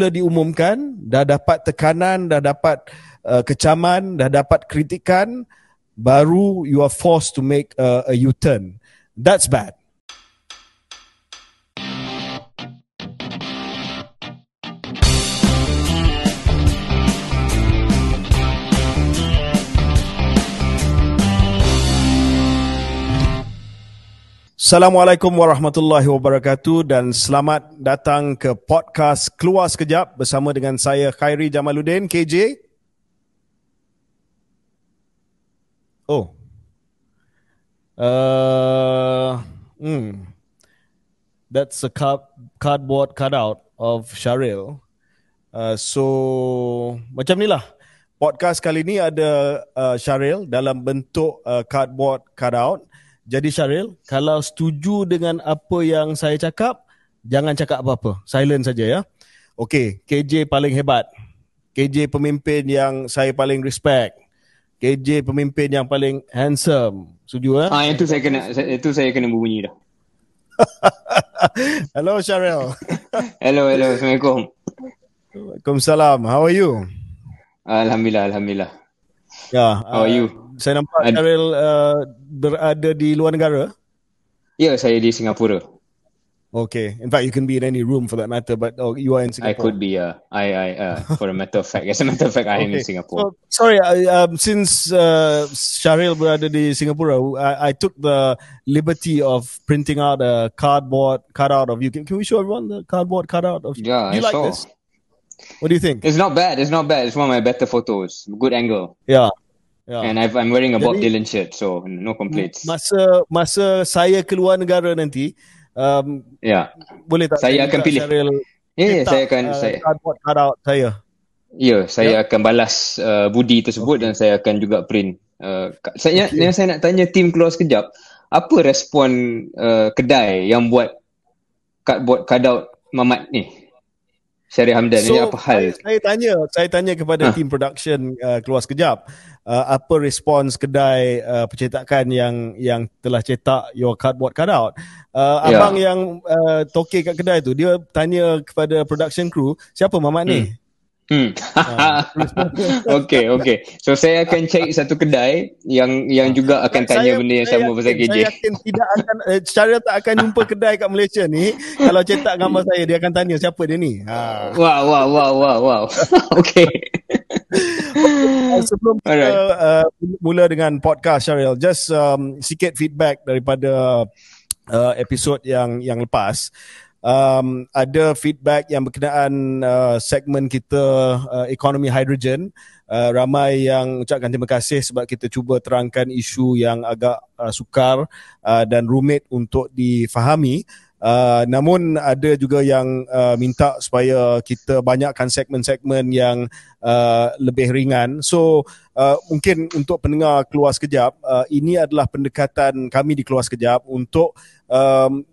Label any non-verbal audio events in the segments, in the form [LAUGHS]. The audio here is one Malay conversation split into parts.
Bila diumumkan, dah dapat tekanan, dah dapat uh, kecaman, dah dapat kritikan, baru you are forced to make a, a U-turn. That's bad. Assalamualaikum warahmatullahi wabarakatuh dan selamat datang ke podcast Keluar Sekejap bersama dengan saya Khairi Jamaluddin KJ. Oh. Uh, hmm. That's a card, cardboard cutout of Sharil. Uh, so macam ni lah. Podcast kali ni ada uh, Sharil dalam bentuk uh, cardboard cutout. Jadi Syaril, kalau setuju dengan apa yang saya cakap, jangan cakap apa-apa. Silent saja ya. Okey, KJ paling hebat. KJ pemimpin yang saya paling respect. KJ pemimpin yang paling handsome. Setuju ya? Ah, itu saya kena itu saya kena berbunyi dah. [LAUGHS] hello Syaril. [LAUGHS] hello, hello. Assalamualaikum. Waalaikumsalam. How are you? Alhamdulillah, alhamdulillah. Ya. How are you? Saya nampak Ad- Cheryl uh, berada di luar negara. Ya, yeah, saya di Singapura. Okay. In fact, you can be in any room for that matter, but oh, you are in Singapore. I could be, uh, I, I, uh, [LAUGHS] for a matter of fact. As a matter of fact, I okay. am in Singapore. So, sorry, I, um, since uh, Sharil berada di Singapura, I, I took the liberty of printing out a cardboard cutout of you. Can, can we show everyone the cardboard cutout of you? Yeah, do you I like saw. this? What do you think? It's not bad. It's not bad. It's one of my better photos. Good angle. Yeah. Yeah. And I've, I'm wearing a Bob Dylan shirt, so no complaints. Masa masa saya keluar negara nanti, um, yeah. boleh tak saya akan pilih. Syaril ya, yeah, yeah, saya akan uh, saya cut out saya. Ya, yeah, saya yeah. akan balas uh, budi tersebut okay. dan saya akan juga print. Uh, saya okay. yang saya nak tanya tim keluar sekejap, apa respon uh, kedai yang buat cardboard cutout Mamat ni? Syarif Hamdan so, ini apa hal? Saya, saya tanya, saya tanya kepada huh. team production uh, keluar sekejap, uh, apa respons kedai uh, percetakan yang yang telah cetak your cardboard cutout? Uh, yeah. abang yang uh, toke kat kedai tu, dia tanya kepada production crew, siapa mamat hmm. ni? Hmm. [LAUGHS] Uh, okay, okay. So saya akan cari satu kedai yang yang juga akan tanya saya, benda yang sama pasal KJ. Saya yakin tidak akan eh, secara tak akan jumpa kedai kat Malaysia ni kalau cetak gambar saya dia akan tanya siapa dia ni. Ha. Wow, wow, wow, wow, wow. okay. Sebelum kita uh, mula dengan podcast Syaril, just um, sikit feedback daripada uh, episod yang yang lepas um, ada feedback yang berkenaan uh, segmen kita uh, ekonomi hydrogen. Uh, ramai yang ucapkan terima kasih sebab kita cuba terangkan isu yang agak uh, sukar uh, dan rumit untuk difahami. Uh, namun ada juga yang uh, minta supaya kita banyakkan segmen-segmen yang uh, lebih ringan. So uh, mungkin untuk pendengar keluar sekejap, uh, ini adalah pendekatan kami di keluar sekejap untuk um,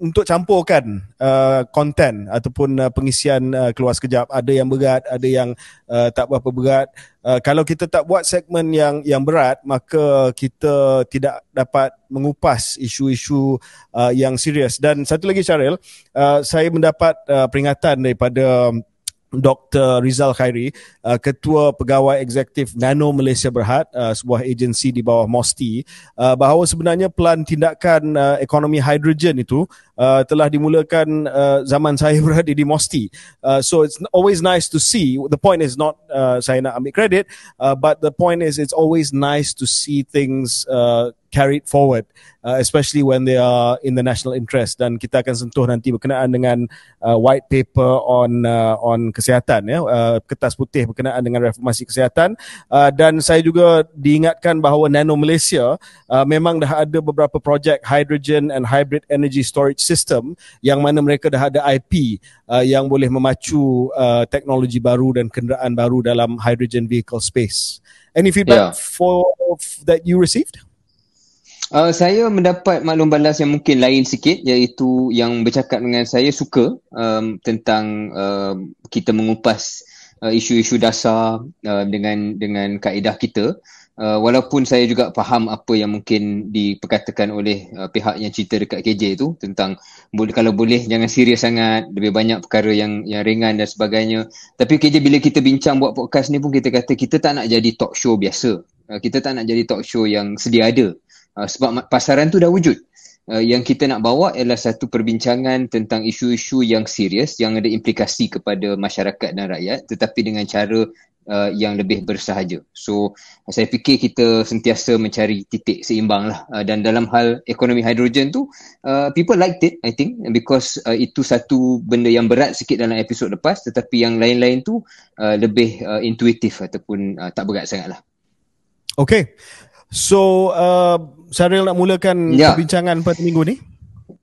untuk campurkan uh, konten ataupun uh, pengisian uh, keluar sekejap ada yang berat ada yang uh, tak berapa berat uh, kalau kita tak buat segmen yang yang berat maka kita tidak dapat mengupas isu-isu uh, yang serius dan satu lagi Syaril uh, saya mendapat uh, peringatan daripada Dr. Rizal Khairi, uh, Ketua Pegawai Eksekutif Nano Malaysia Berhad, uh, sebuah agensi di bawah MOSTI, uh, bahawa sebenarnya pelan tindakan uh, ekonomi hidrogen itu uh, telah dimulakan uh, zaman saya [LAUGHS] berada di MOSTI. Uh, so it's always nice to see, the point is not uh, saya nak ambil credit, uh, but the point is it's always nice to see things uh, carried forward uh, especially when they are in the national interest. Dan kita akan sentuh nanti berkenaan dengan uh, white paper on uh, on kesihatan ya. Uh, kertas putih berkenaan dengan reformasi kesihatan. Uh, dan saya juga diingatkan bahawa Nano Malaysia uh, memang dah ada beberapa projek hydrogen and hybrid energy storage system yang mana mereka dah ada IP uh, yang boleh memacu uh, teknologi baru dan kenderaan baru dalam hydrogen vehicle space. Any feedback yeah. for that you received? Uh, saya mendapat maklum balas yang mungkin lain sikit iaitu yang bercakap dengan saya suka um, tentang uh, kita mengupas uh, isu-isu dasar uh, dengan dengan kaedah kita uh, walaupun saya juga faham apa yang mungkin diperkatakan oleh uh, pihak yang cerita dekat KJ tu tentang boleh kalau boleh jangan serius sangat lebih banyak perkara yang yang ringan dan sebagainya. Tapi KJ bila kita bincang buat podcast ni pun kita kata kita tak nak jadi talk show biasa. Uh, kita tak nak jadi talk show yang sedia ada. Uh, sebab pasaran tu dah wujud. Uh, yang kita nak bawa ialah satu perbincangan tentang isu-isu yang serius yang ada implikasi kepada masyarakat dan rakyat tetapi dengan cara uh, yang lebih bersahaja. So saya fikir kita sentiasa mencari titik seimbang lah uh, dan dalam hal ekonomi hidrogen tu uh, people liked it I think because uh, itu satu benda yang berat sikit dalam episod lepas tetapi yang lain-lain tu uh, lebih uh, intuitif ataupun uh, tak berat sangat lah. Okay. So uh, Syaril nak mulakan ya. perbincangan pada minggu ni?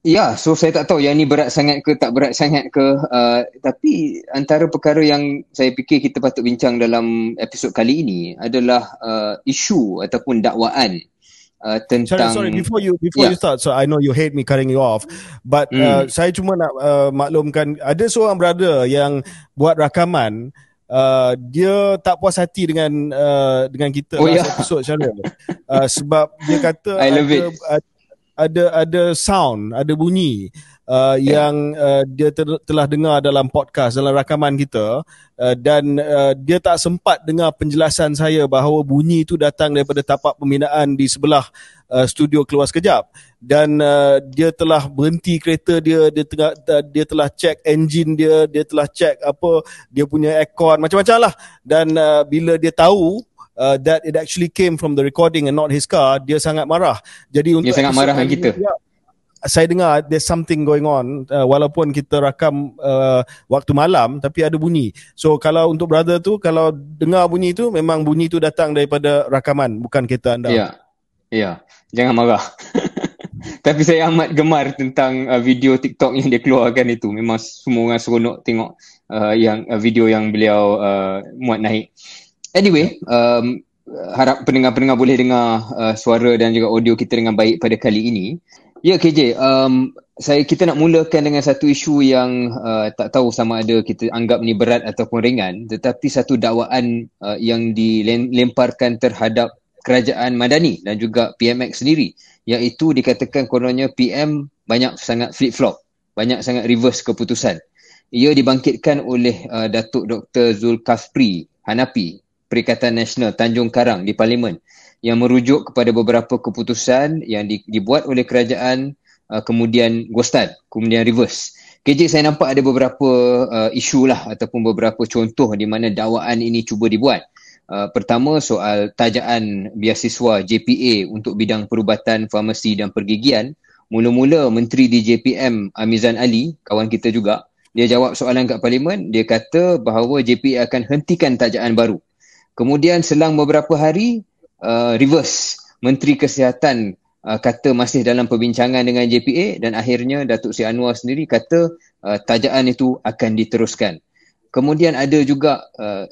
Ya, so saya tak tahu yang ni berat sangat ke tak berat sangat ke uh, tapi antara perkara yang saya fikir kita patut bincang dalam episod kali ini adalah uh, isu ataupun dakwaan uh, tentang sorry, sorry before you before yeah. you start so I know you hate me cutting you off but mm. uh, saya cuma nak uh, maklumkan ada seorang brother yang buat rakaman Uh, dia tak puas hati dengan uh, dengan kita oh, last yeah. episode uh, sebab dia kata [LAUGHS] I love ada, it ada ada sound, ada bunyi uh, yeah. yang uh, dia ter- telah dengar dalam podcast dalam rakaman kita. Uh, dan uh, dia tak sempat dengar penjelasan saya bahawa bunyi itu datang daripada tapak pembinaan di sebelah uh, studio keluar sekejap. Dan uh, dia telah berhenti kereta dia dia tengah uh, dia telah check engine dia dia telah check apa dia punya aircon macam-macam lah. Dan uh, bila dia tahu uh, that it actually came from the recording and not his car, dia sangat marah. Jadi untuk dia sangat marah dengan kita. Ya, saya dengar there's something going on uh, walaupun kita rakam uh, waktu malam tapi ada bunyi. So kalau untuk brother tu kalau dengar bunyi tu memang bunyi tu datang daripada rakaman bukan kereta anda. Ya. Ya. Jangan marah. [LAUGHS] tapi saya amat gemar tentang uh, video TikTok yang dia keluarkan itu. Memang semua orang seronok tengok uh, yang uh, video yang beliau uh, muat naik. Anyway, um, harap pendengar-pendengar boleh dengar uh, suara dan juga audio kita dengan baik pada kali ini. Ya KJ, um, saya kita nak mulakan dengan satu isu yang uh, tak tahu sama ada kita anggap ni berat ataupun ringan tetapi satu dakwaan uh, yang dilemparkan terhadap kerajaan Madani dan juga PMX sendiri iaitu dikatakan kononnya PM banyak sangat flip-flop, banyak sangat reverse keputusan. Ia dibangkitkan oleh uh, Datuk Dr. Zulkafri Hanapi Perikatan Nasional Tanjung Karang di Parlimen yang merujuk kepada beberapa keputusan yang di, dibuat oleh kerajaan uh, kemudian ghostan, kemudian reverse. KJ saya nampak ada beberapa uh, isu lah ataupun beberapa contoh di mana dakwaan ini cuba dibuat. Uh, pertama soal tajaan biasiswa JPA untuk bidang perubatan, farmasi dan pergigian. Mula-mula Menteri di JPM Amizan Ali, kawan kita juga, dia jawab soalan kat parlimen, dia kata bahawa JPA akan hentikan tajaan baru Kemudian selang beberapa hari uh, reverse Menteri Kesihatan uh, kata masih dalam perbincangan dengan JPA dan akhirnya Datuk Sri Anwar sendiri kata uh, tajaan itu akan diteruskan. Kemudian ada juga uh,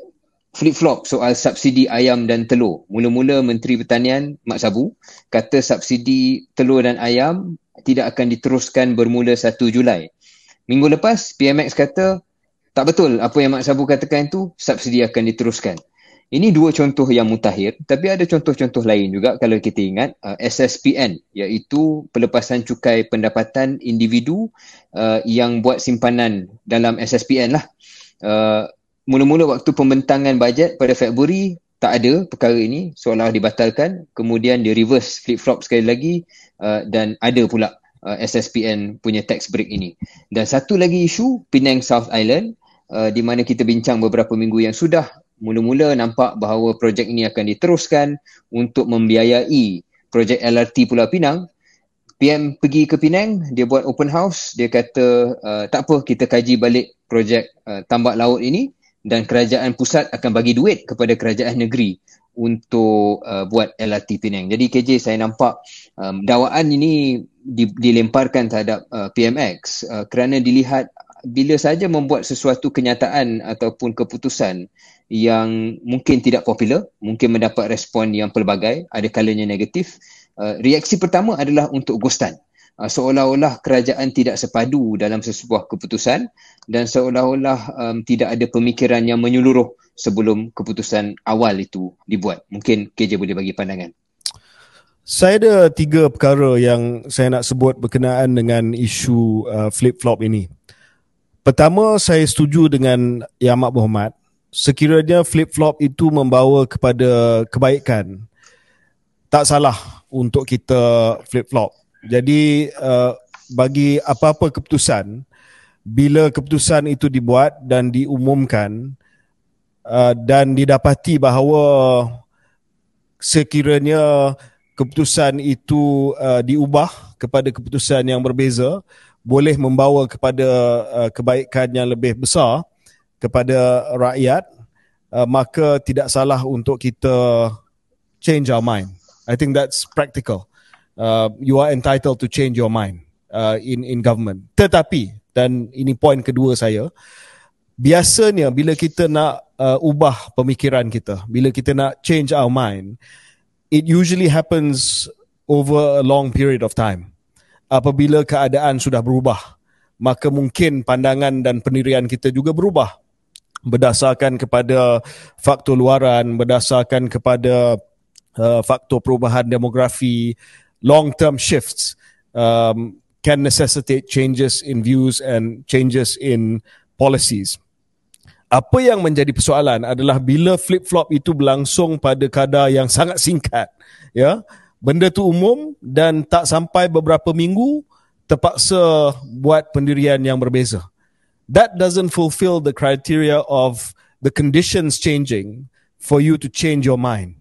flip-flop soal subsidi ayam dan telur. Mula-mula Menteri Pertanian Mak Sabu kata subsidi telur dan ayam tidak akan diteruskan bermula 1 Julai. Minggu lepas PMX kata tak betul apa yang Mak Sabu katakan itu subsidi akan diteruskan. Ini dua contoh yang mutakhir tapi ada contoh-contoh lain juga kalau kita ingat uh, SSPN iaitu pelepasan cukai pendapatan individu uh, yang buat simpanan dalam SSPN lah. Uh, mula-mula waktu pembentangan bajet pada Februari tak ada perkara ini seolah dibatalkan kemudian di reverse flip flop sekali lagi uh, dan ada pula uh, SSPN punya tax break ini. Dan satu lagi isu Penang South Island uh, di mana kita bincang beberapa minggu yang sudah mula-mula nampak bahawa projek ini akan diteruskan untuk membiayai projek LRT Pulau Pinang. PM pergi ke Penang, dia buat open house, dia kata uh, tak apa kita kaji balik projek uh, tambak laut ini dan kerajaan pusat akan bagi duit kepada kerajaan negeri untuk uh, buat LRT Penang. Jadi KJ saya nampak um, dakwaan ini di, dilemparkan terhadap uh, PMX uh, kerana dilihat bila saja membuat sesuatu kenyataan ataupun keputusan yang mungkin tidak popular, mungkin mendapat respon yang pelbagai, ada kalanya negatif. Uh, reaksi pertama adalah untuk ghostan. uh, seolah-olah kerajaan tidak sepadu dalam sesebuah keputusan dan seolah-olah um, tidak ada pemikiran yang menyeluruh sebelum keputusan awal itu dibuat. Mungkin KJ boleh bagi pandangan. Saya ada tiga perkara yang saya nak sebut berkenaan dengan isu uh, flip-flop ini. Pertama, saya setuju dengan Yang Amat Berhormat. Sekiranya flip-flop itu membawa kepada kebaikan, tak salah untuk kita flip-flop. Jadi, uh, bagi apa-apa keputusan, bila keputusan itu dibuat dan diumumkan uh, dan didapati bahawa sekiranya keputusan itu uh, diubah kepada keputusan yang berbeza boleh membawa kepada uh, kebaikan yang lebih besar kepada rakyat uh, maka tidak salah untuk kita change our mind. I think that's practical. Uh, you are entitled to change your mind uh, in in government. Tetapi dan ini poin kedua saya biasanya bila kita nak uh, ubah pemikiran kita bila kita nak change our mind it usually happens over a long period of time. Apabila keadaan sudah berubah, maka mungkin pandangan dan pendirian kita juga berubah berdasarkan kepada faktor luaran, berdasarkan kepada uh, faktor perubahan demografi, long-term shifts um, can necessitate changes in views and changes in policies. Apa yang menjadi persoalan adalah bila flip-flop itu berlangsung pada kadar yang sangat singkat ya. Benda tu umum dan tak sampai beberapa minggu terpaksa buat pendirian yang berbeza that doesn't fulfill the criteria of the conditions changing for you to change your mind.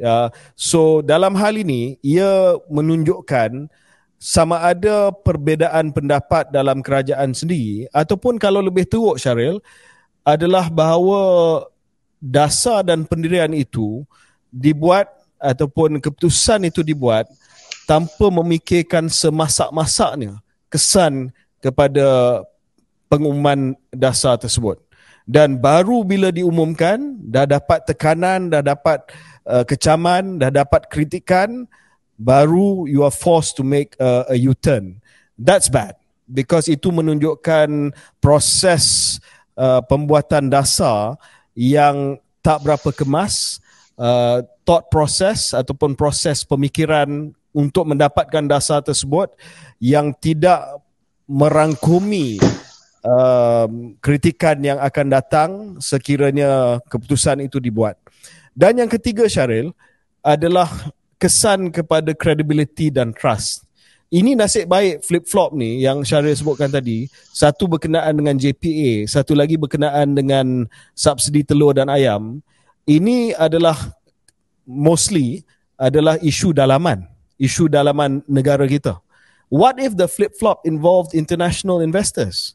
Ya so dalam hal ini ia menunjukkan sama ada perbezaan pendapat dalam kerajaan sendiri ataupun kalau lebih teruk Syaril adalah bahawa dasar dan pendirian itu dibuat ataupun keputusan itu dibuat tanpa memikirkan semasak-masaknya kesan kepada pengumuman dasar tersebut. Dan baru bila diumumkan, dah dapat tekanan, dah dapat uh, kecaman, dah dapat kritikan, baru you are forced to make a, a U-turn. That's bad. Because itu menunjukkan proses uh, pembuatan dasar yang tak berapa kemas uh, thought process ataupun proses pemikiran untuk mendapatkan dasar tersebut yang tidak merangkumi uh, kritikan yang akan datang sekiranya keputusan itu dibuat. Dan yang ketiga Syaril adalah kesan kepada credibility dan trust ini nasib baik flip-flop ni yang Syaril sebutkan tadi. Satu berkenaan dengan JPA, satu lagi berkenaan dengan subsidi telur dan ayam. Ini adalah mostly adalah isu dalaman, isu dalaman negara kita. What if the flip-flop involved international investors?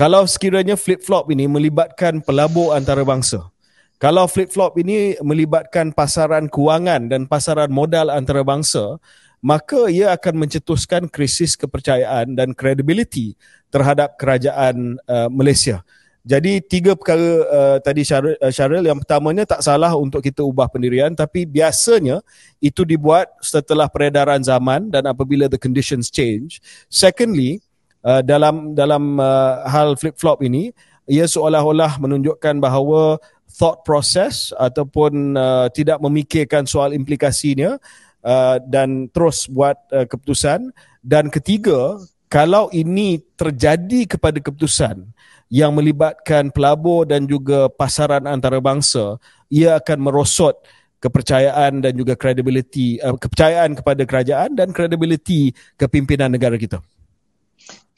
Kalau sekiranya flip-flop ini melibatkan pelabur antarabangsa, kalau flip-flop ini melibatkan pasaran kewangan dan pasaran modal antarabangsa, maka ia akan mencetuskan krisis kepercayaan dan kredibiliti terhadap kerajaan uh, Malaysia. Jadi tiga perkara uh, tadi Syaril, uh, yang pertamanya tak salah untuk kita ubah pendirian tapi biasanya itu dibuat setelah peredaran zaman dan apabila the conditions change. Secondly, uh, dalam dalam uh, hal flip-flop ini ia seolah-olah menunjukkan bahawa thought process ataupun uh, tidak memikirkan soal implikasinya Uh, dan terus buat uh, keputusan. Dan ketiga kalau ini terjadi kepada keputusan yang melibatkan pelabur dan juga pasaran antarabangsa ia akan merosot kepercayaan dan juga credibility uh, kepercayaan kepada kerajaan dan credibility kepimpinan negara kita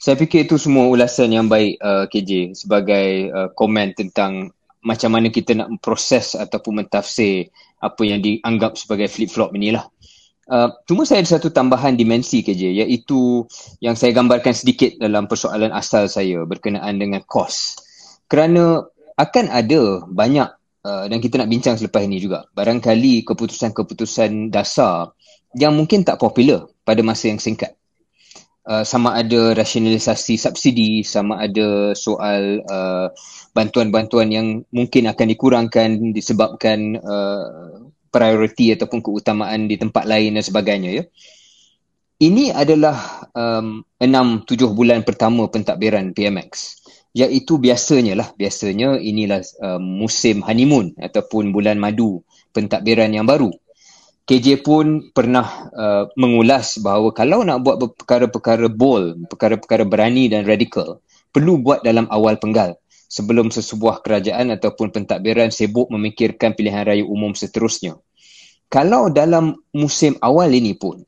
saya fikir itu semua ulasan yang baik uh, KJ sebagai uh, komen tentang macam mana kita nak memproses ataupun mentafsir apa yang dianggap sebagai flip-flop inilah. Uh, cuma saya ada satu tambahan dimensi KJ iaitu yang saya gambarkan sedikit dalam persoalan asal saya berkenaan dengan kos. Kerana akan ada banyak uh, dan kita nak bincang selepas ini juga barangkali keputusan-keputusan dasar yang mungkin tak popular pada masa yang singkat. Uh, sama ada rasionalisasi subsidi, sama ada soal uh, bantuan-bantuan yang mungkin akan dikurangkan disebabkan uh, priority ataupun keutamaan di tempat lain dan sebagainya ya. ini adalah um, 6-7 bulan pertama pentadbiran PMX iaitu biasanya lah biasanya inilah um, musim honeymoon ataupun bulan madu pentadbiran yang baru KJ pun pernah uh, mengulas bahawa kalau nak buat perkara-perkara bold, perkara-perkara berani dan radikal, perlu buat dalam awal penggal sebelum sesebuah kerajaan ataupun pentadbiran sibuk memikirkan pilihan raya umum seterusnya. Kalau dalam musim awal ini pun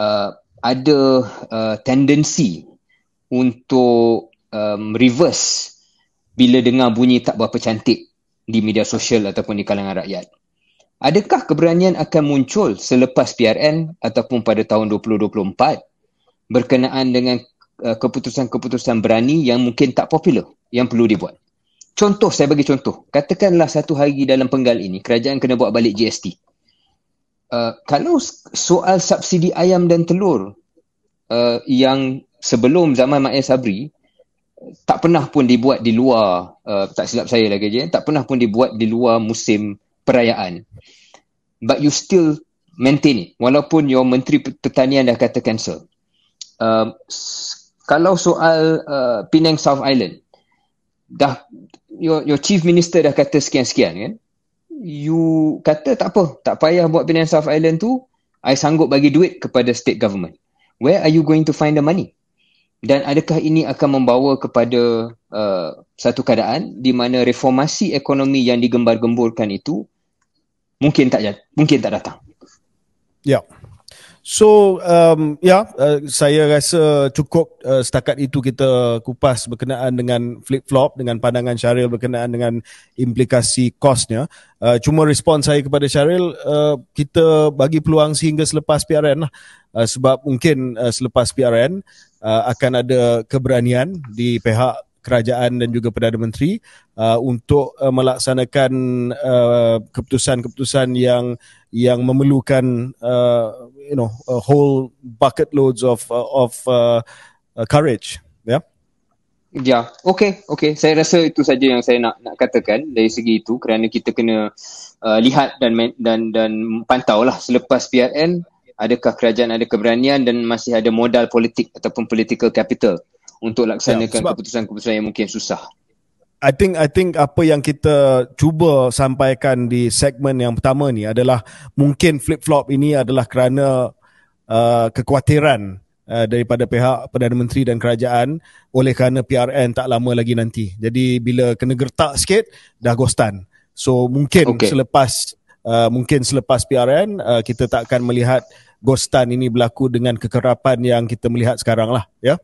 uh, ada uh, tendensi untuk um, reverse bila dengar bunyi tak berapa cantik di media sosial ataupun di kalangan rakyat. Adakah keberanian akan muncul selepas PRN ataupun pada tahun 2024 berkenaan dengan uh, keputusan-keputusan berani yang mungkin tak popular yang perlu dibuat? Contoh, saya bagi contoh. Katakanlah satu hari dalam penggal ini, kerajaan kena buat balik GST. Uh, kalau soal subsidi ayam dan telur uh, yang sebelum zaman Mak Sabri, tak pernah pun dibuat di luar, uh, tak silap saya lagi je, tak pernah pun dibuat di luar musim perayaan. But you still maintain it walaupun your menteri pertanian dah kata cancel uh, kalau soal uh, Penang South Island dah your your chief minister dah kata sekian-sekian kan? You kata tak apa tak payah buat Penang South Island tu I sanggup bagi duit kepada state government. Where are you going to find the money dan adakah ini akan membawa kepada uh, satu keadaan di mana reformasi ekonomi yang digembar-gemburkan itu mungkin tak mungkin tak datang. Ya. Yeah. So um, ya yeah, uh, saya rasa cukup uh, setakat itu kita kupas berkenaan dengan flip flop dengan pandangan Syaril berkenaan dengan implikasi kosnya. Uh, cuma respon saya kepada Syaril uh, kita bagi peluang sehingga selepas PRN lah. Uh, sebab mungkin uh, selepas PRN uh, akan ada keberanian di pihak kerajaan dan juga Perdana Menteri uh, untuk uh, melaksanakan uh, keputusan-keputusan yang yang memerlukan uh, you know a whole bucket loads of uh, of uh, courage ya yeah? Ya, yeah. okey, okey. Saya rasa itu saja yang saya nak nak katakan dari segi itu kerana kita kena uh, lihat dan dan dan pantaulah selepas PRN adakah kerajaan ada keberanian dan masih ada modal politik ataupun political capital untuk laksanakan ya, keputusan-keputusan yang mungkin susah. I think I think apa yang kita cuba sampaikan di segmen yang pertama ni adalah mungkin flip-flop ini adalah kerana uh, kekhawatiran uh, daripada pihak Perdana Menteri dan kerajaan oleh kerana PRN tak lama lagi nanti. Jadi bila kena gertak sikit dah ghostan. So mungkin okay. selepas uh, mungkin selepas PRN uh, kita tak akan melihat ghostan ini berlaku dengan kekerapan yang kita melihat sekarang lah. Ya. Yeah?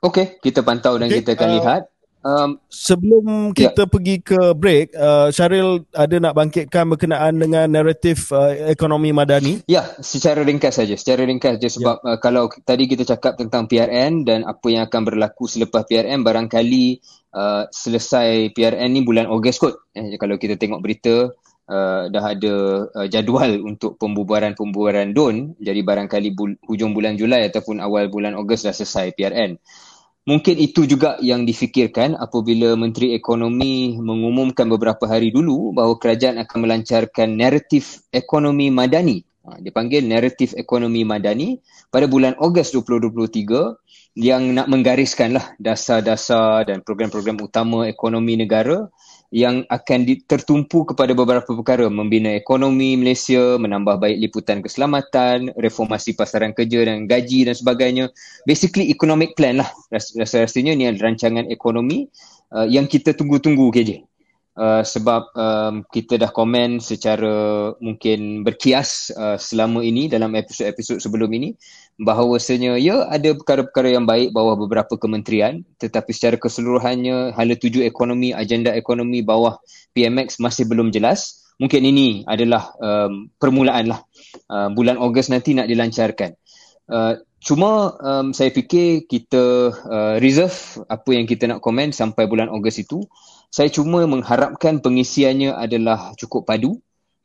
Okey, kita pantau dan okay. kita akan uh, lihat. Um, sebelum kita yeah. pergi ke break, uh, Syaril ada nak bangkitkan berkenaan dengan naratif uh, ekonomi madani? Ya, yeah, secara ringkas saja. Secara ringkas saja sebab yeah. uh, kalau tadi kita cakap tentang PRN dan apa yang akan berlaku selepas PRN, barangkali uh, selesai PRN ni bulan Ogos kot. Eh, kalau kita tengok berita, uh, dah ada uh, jadual untuk pembubaran-pembubaran DON jadi barangkali bul- hujung bulan Julai ataupun awal bulan Ogos dah selesai PRN. Mungkin itu juga yang difikirkan apabila Menteri Ekonomi mengumumkan beberapa hari dulu bahawa kerajaan akan melancarkan naratif ekonomi madani. Ha, dipanggil naratif ekonomi madani pada bulan Ogos 2023 yang nak menggariskanlah dasar-dasar dan program-program utama ekonomi negara yang akan tertumpu kepada beberapa perkara membina ekonomi Malaysia, menambah baik liputan keselamatan, reformasi pasaran kerja dan gaji dan sebagainya. Basically economic plan lah. Rasa-rasanya ni adalah rancangan ekonomi uh, yang kita tunggu-tunggu KJ. Uh, sebab um, kita dah komen secara mungkin berkias uh, selama ini dalam episod-episod sebelum ini bahawasanya ya ada perkara-perkara yang baik bawah beberapa kementerian tetapi secara keseluruhannya hala tuju ekonomi agenda ekonomi bawah PMX masih belum jelas. Mungkin ini adalah um, permulaan lah uh, bulan Ogos nanti nak dilancarkan uh, cuma um, saya fikir kita uh, reserve apa yang kita nak komen sampai bulan Ogos itu saya cuma mengharapkan pengisiannya adalah cukup padu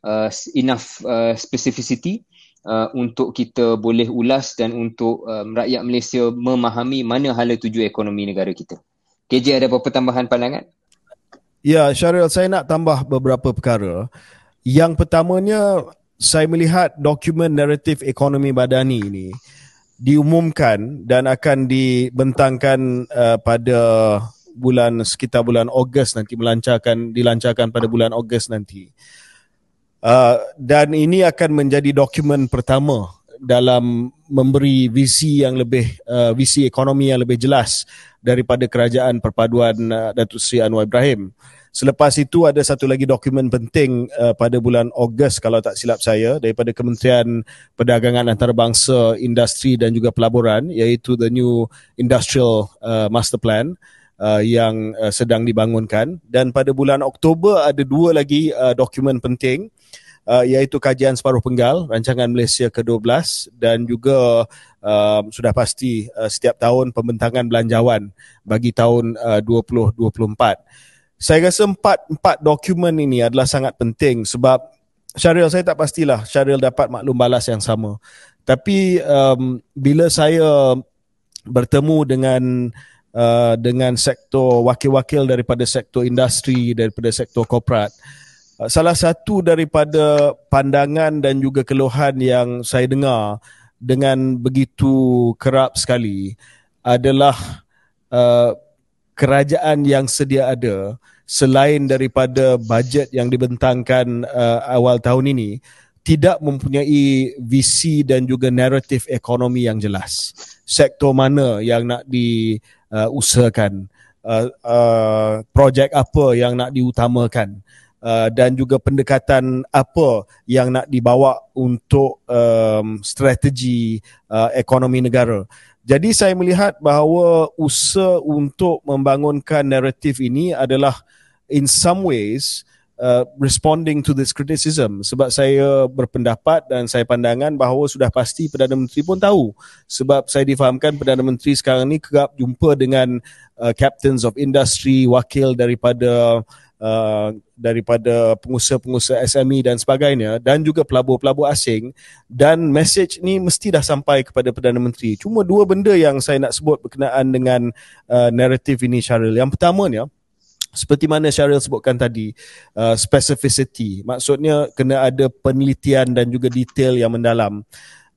uh, enough uh, specificity uh, untuk kita boleh ulas dan untuk um, rakyat Malaysia memahami mana hala tuju ekonomi negara kita. KJ ada apa-apa tambahan pandangan? Ya, Syaril, saya nak tambah beberapa perkara. Yang pertamanya, saya melihat dokumen naratif ekonomi badani ini diumumkan dan akan dibentangkan uh, pada bulan sekitar bulan Ogos nanti melancarkan dilancarkan pada bulan Ogos nanti. Uh, dan ini akan menjadi dokumen pertama dalam memberi visi yang lebih uh, visi ekonomi yang lebih jelas daripada kerajaan perpaduan uh, Datuk Seri Anwar Ibrahim. Selepas itu ada satu lagi dokumen penting uh, pada bulan Ogos kalau tak silap saya daripada Kementerian Perdagangan Antarabangsa, Industri dan juga Pelaburan iaitu the new Industrial uh, Master Plan uh, yang uh, sedang dibangunkan. Dan pada bulan Oktober ada dua lagi uh, dokumen penting uh, iaitu kajian separuh penggal rancangan Malaysia ke-12 dan juga uh, sudah pasti uh, setiap tahun pembentangan belanjawan bagi tahun uh, 2024 saya rasa empat empat dokumen ini adalah sangat penting sebab Syaril saya tak pastilah Syaril dapat maklum balas yang sama. Tapi um, bila saya bertemu dengan uh, dengan sektor wakil-wakil daripada sektor industri daripada sektor korporat uh, salah satu daripada pandangan dan juga keluhan yang saya dengar dengan begitu kerap sekali adalah uh, kerajaan yang sedia ada selain daripada bajet yang dibentangkan uh, awal tahun ini tidak mempunyai visi dan juga naratif ekonomi yang jelas. Sektor mana yang nak diusahakan, uh, uh, projek apa yang nak diutamakan uh, dan juga pendekatan apa yang nak dibawa untuk um, strategi uh, ekonomi negara. Jadi saya melihat bahawa usaha untuk membangunkan naratif ini adalah in some ways uh, responding to this criticism. Sebab saya berpendapat dan saya pandangan bahawa sudah pasti Perdana Menteri pun tahu. Sebab saya difahamkan Perdana Menteri sekarang ni kerap jumpa dengan uh, captains of industry, wakil daripada Uh, daripada pengusaha-pengusaha SME dan sebagainya dan juga pelabur-pelabur asing dan message ni mesti dah sampai kepada Perdana Menteri. Cuma dua benda yang saya nak sebut berkenaan dengan uh, naratif ini Syaril. Yang pertamanya seperti mana Syaril sebutkan tadi uh, specificity. Maksudnya kena ada penelitian dan juga detail yang mendalam.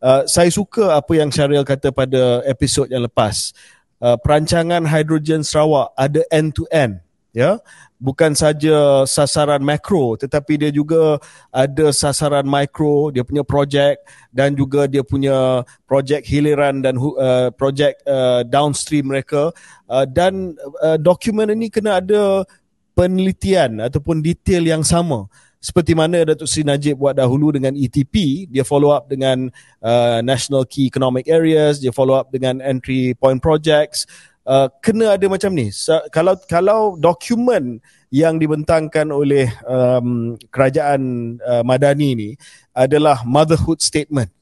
Uh, saya suka apa yang Syaril kata pada episod yang lepas. Uh, perancangan hidrogen Sarawak ada end to end ya bukan saja sasaran makro tetapi dia juga ada sasaran mikro dia punya projek dan juga dia punya projek hiliran dan uh, projek uh, downstream mereka. Uh, dan uh, dokumen ini kena ada penelitian ataupun detail yang sama. Seperti mana Datuk Sri Najib buat dahulu dengan ETP dia follow up dengan uh, National Key Economic Areas dia follow up dengan Entry Point Projects Uh, kena ada macam ni. So, kalau kalau dokumen yang dibentangkan oleh um, kerajaan uh, Madani ni adalah motherhood statement,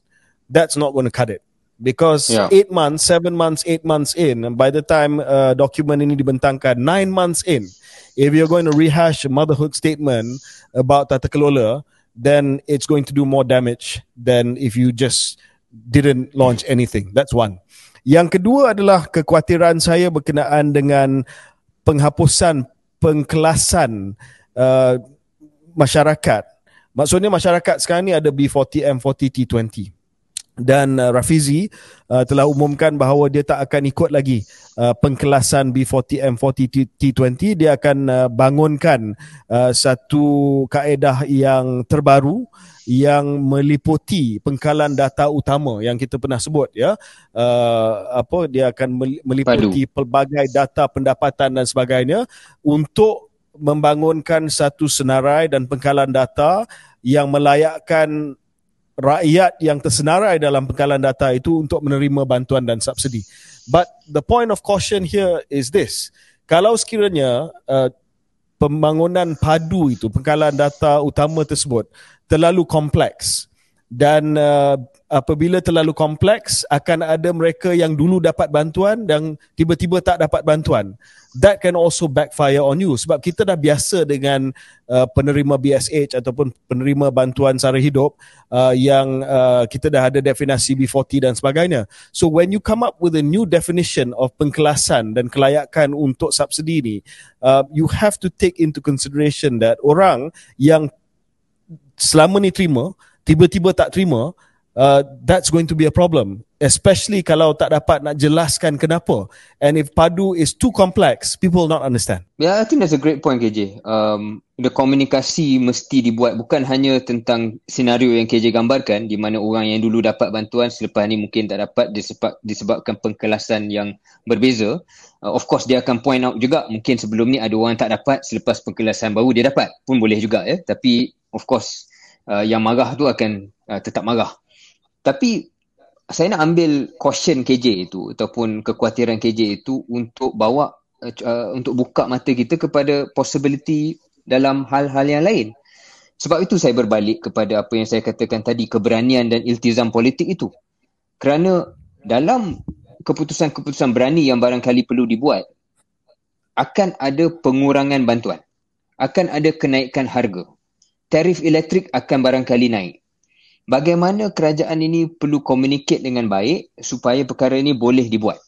that's not going to cut it. Because yeah. eight months, seven months, eight months in, by the time uh, dokumen ini dibentangkan, nine months in, if you're going to rehash a motherhood statement about tata kelola, then it's going to do more damage than if you just didn't launch anything. That's one. Yang kedua adalah kekhawatiran saya berkenaan dengan penghapusan pengkelasan uh, masyarakat. Maksudnya masyarakat sekarang ni ada B40, M40, T20 dan uh, Rafizi uh, telah umumkan bahawa dia tak akan ikut lagi uh, pengkelasan B40 M40 T20 dia akan uh, bangunkan uh, satu kaedah yang terbaru yang meliputi pengkalan data utama yang kita pernah sebut ya uh, apa dia akan meliputi Padu. pelbagai data pendapatan dan sebagainya untuk membangunkan satu senarai dan pengkalan data yang melayakkan rakyat yang tersenarai dalam pengkalan data itu untuk menerima bantuan dan subsidi. But the point of caution here is this. Kalau sekiranya uh, pembangunan padu itu, pengkalan data utama tersebut terlalu kompleks dan uh, apabila terlalu kompleks akan ada mereka yang dulu dapat bantuan dan tiba-tiba tak dapat bantuan. That can also backfire on you sebab kita dah biasa dengan uh, penerima BSH ataupun penerima bantuan sara hidup uh, yang uh, kita dah ada definisi B40 dan sebagainya. So when you come up with a new definition of pengkelasan dan kelayakan untuk subsidi ni uh, you have to take into consideration that orang yang selama ni terima tiba-tiba tak terima uh, that's going to be a problem especially kalau tak dapat nak jelaskan kenapa. And if padu is too complex people will not understand. Yeah i think that's a great point KJ um the komunikasi mesti dibuat bukan hanya tentang senario yang KJ gambarkan di mana orang yang dulu dapat bantuan selepas ni mungkin tak dapat disebab, disebabkan pengkelasan yang berbeza. Uh, of course dia akan point out juga mungkin sebelum ni ada orang tak dapat selepas pengkelasan baru dia dapat. Pun boleh juga ya. Tapi of course uh, yang marah tu akan uh, tetap marah tapi saya nak ambil caution KJ itu ataupun kekhawatiran KJ itu untuk bawa uh, untuk buka mata kita kepada possibility dalam hal-hal yang lain. Sebab itu saya berbalik kepada apa yang saya katakan tadi keberanian dan iltizam politik itu. Kerana dalam keputusan-keputusan berani yang barangkali perlu dibuat akan ada pengurangan bantuan. Akan ada kenaikan harga. Tarif elektrik akan barangkali naik bagaimana kerajaan ini perlu communicate dengan baik supaya perkara ini boleh dibuat.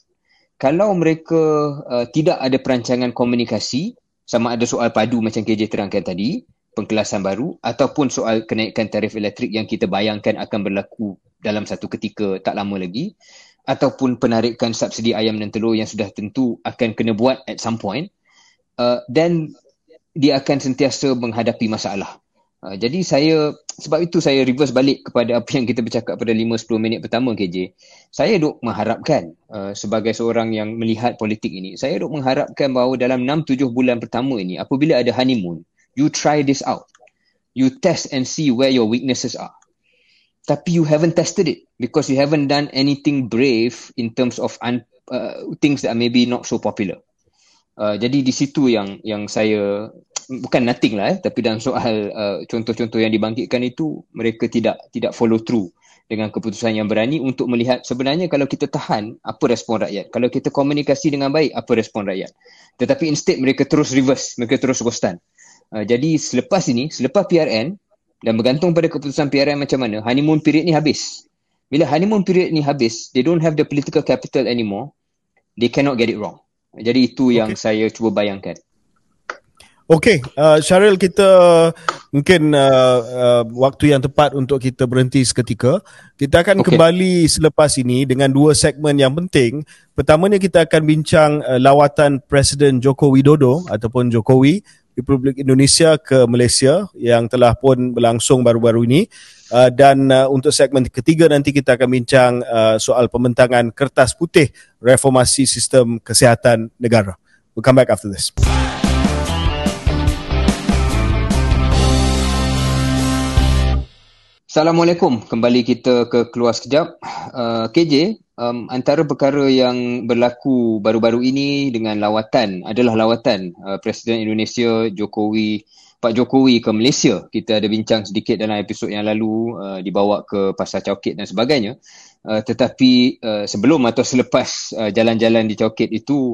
Kalau mereka uh, tidak ada perancangan komunikasi, sama ada soal padu macam KJ terangkan tadi, pengkelasan baru ataupun soal kenaikan tarif elektrik yang kita bayangkan akan berlaku dalam satu ketika tak lama lagi ataupun penarikan subsidi ayam dan telur yang sudah tentu akan kena buat at some point uh, dan dia akan sentiasa menghadapi masalah. Uh, jadi saya sebab itu saya reverse balik kepada apa yang kita bercakap pada 5-10 minit pertama KJ. Saya duk mengharapkan uh, sebagai seorang yang melihat politik ini, saya duk mengharapkan bahawa dalam 6-7 bulan pertama ini apabila ada honeymoon, you try this out. You test and see where your weaknesses are. Tapi you haven't tested it because you haven't done anything brave in terms of un, uh, things that are maybe not so popular. Uh, jadi di situ yang yang saya bukan nothing lah eh. Tapi dalam soal uh, contoh-contoh yang dibangkitkan itu mereka tidak tidak follow through dengan keputusan yang berani untuk melihat sebenarnya kalau kita tahan apa respon rakyat? Kalau kita komunikasi dengan baik apa respon rakyat? Tetapi instead mereka terus reverse mereka terus ghostan uh, jadi selepas ini selepas PRN dan bergantung pada keputusan PRN macam mana honeymoon period ni habis. Bila honeymoon period ni habis they don't have the political capital anymore they cannot get it wrong. Jadi itu okay. yang saya cuba bayangkan Okey, uh, Syaril kita mungkin uh, uh, waktu yang tepat untuk kita berhenti seketika. Kita akan okay. kembali selepas ini dengan dua segmen yang penting. Pertamanya kita akan bincang uh, lawatan Presiden Joko Widodo ataupun Jokowi Republik Indonesia ke Malaysia yang telah pun berlangsung baru-baru ini. Uh, dan uh, untuk segmen ketiga nanti kita akan bincang uh, soal pembentangan kertas putih reformasi sistem kesihatan negara. We'll come back after this. Assalamualaikum. Kembali kita ke keluar sekejap. Uh, KJ, um, antara perkara yang berlaku baru-baru ini dengan lawatan adalah lawatan uh, Presiden Indonesia Jokowi Pak Jokowi ke Malaysia. Kita ada bincang sedikit dalam episod yang lalu uh, dibawa ke Pasar Cokit dan sebagainya. Uh, tetapi uh, sebelum atau selepas uh, jalan-jalan di Cokit itu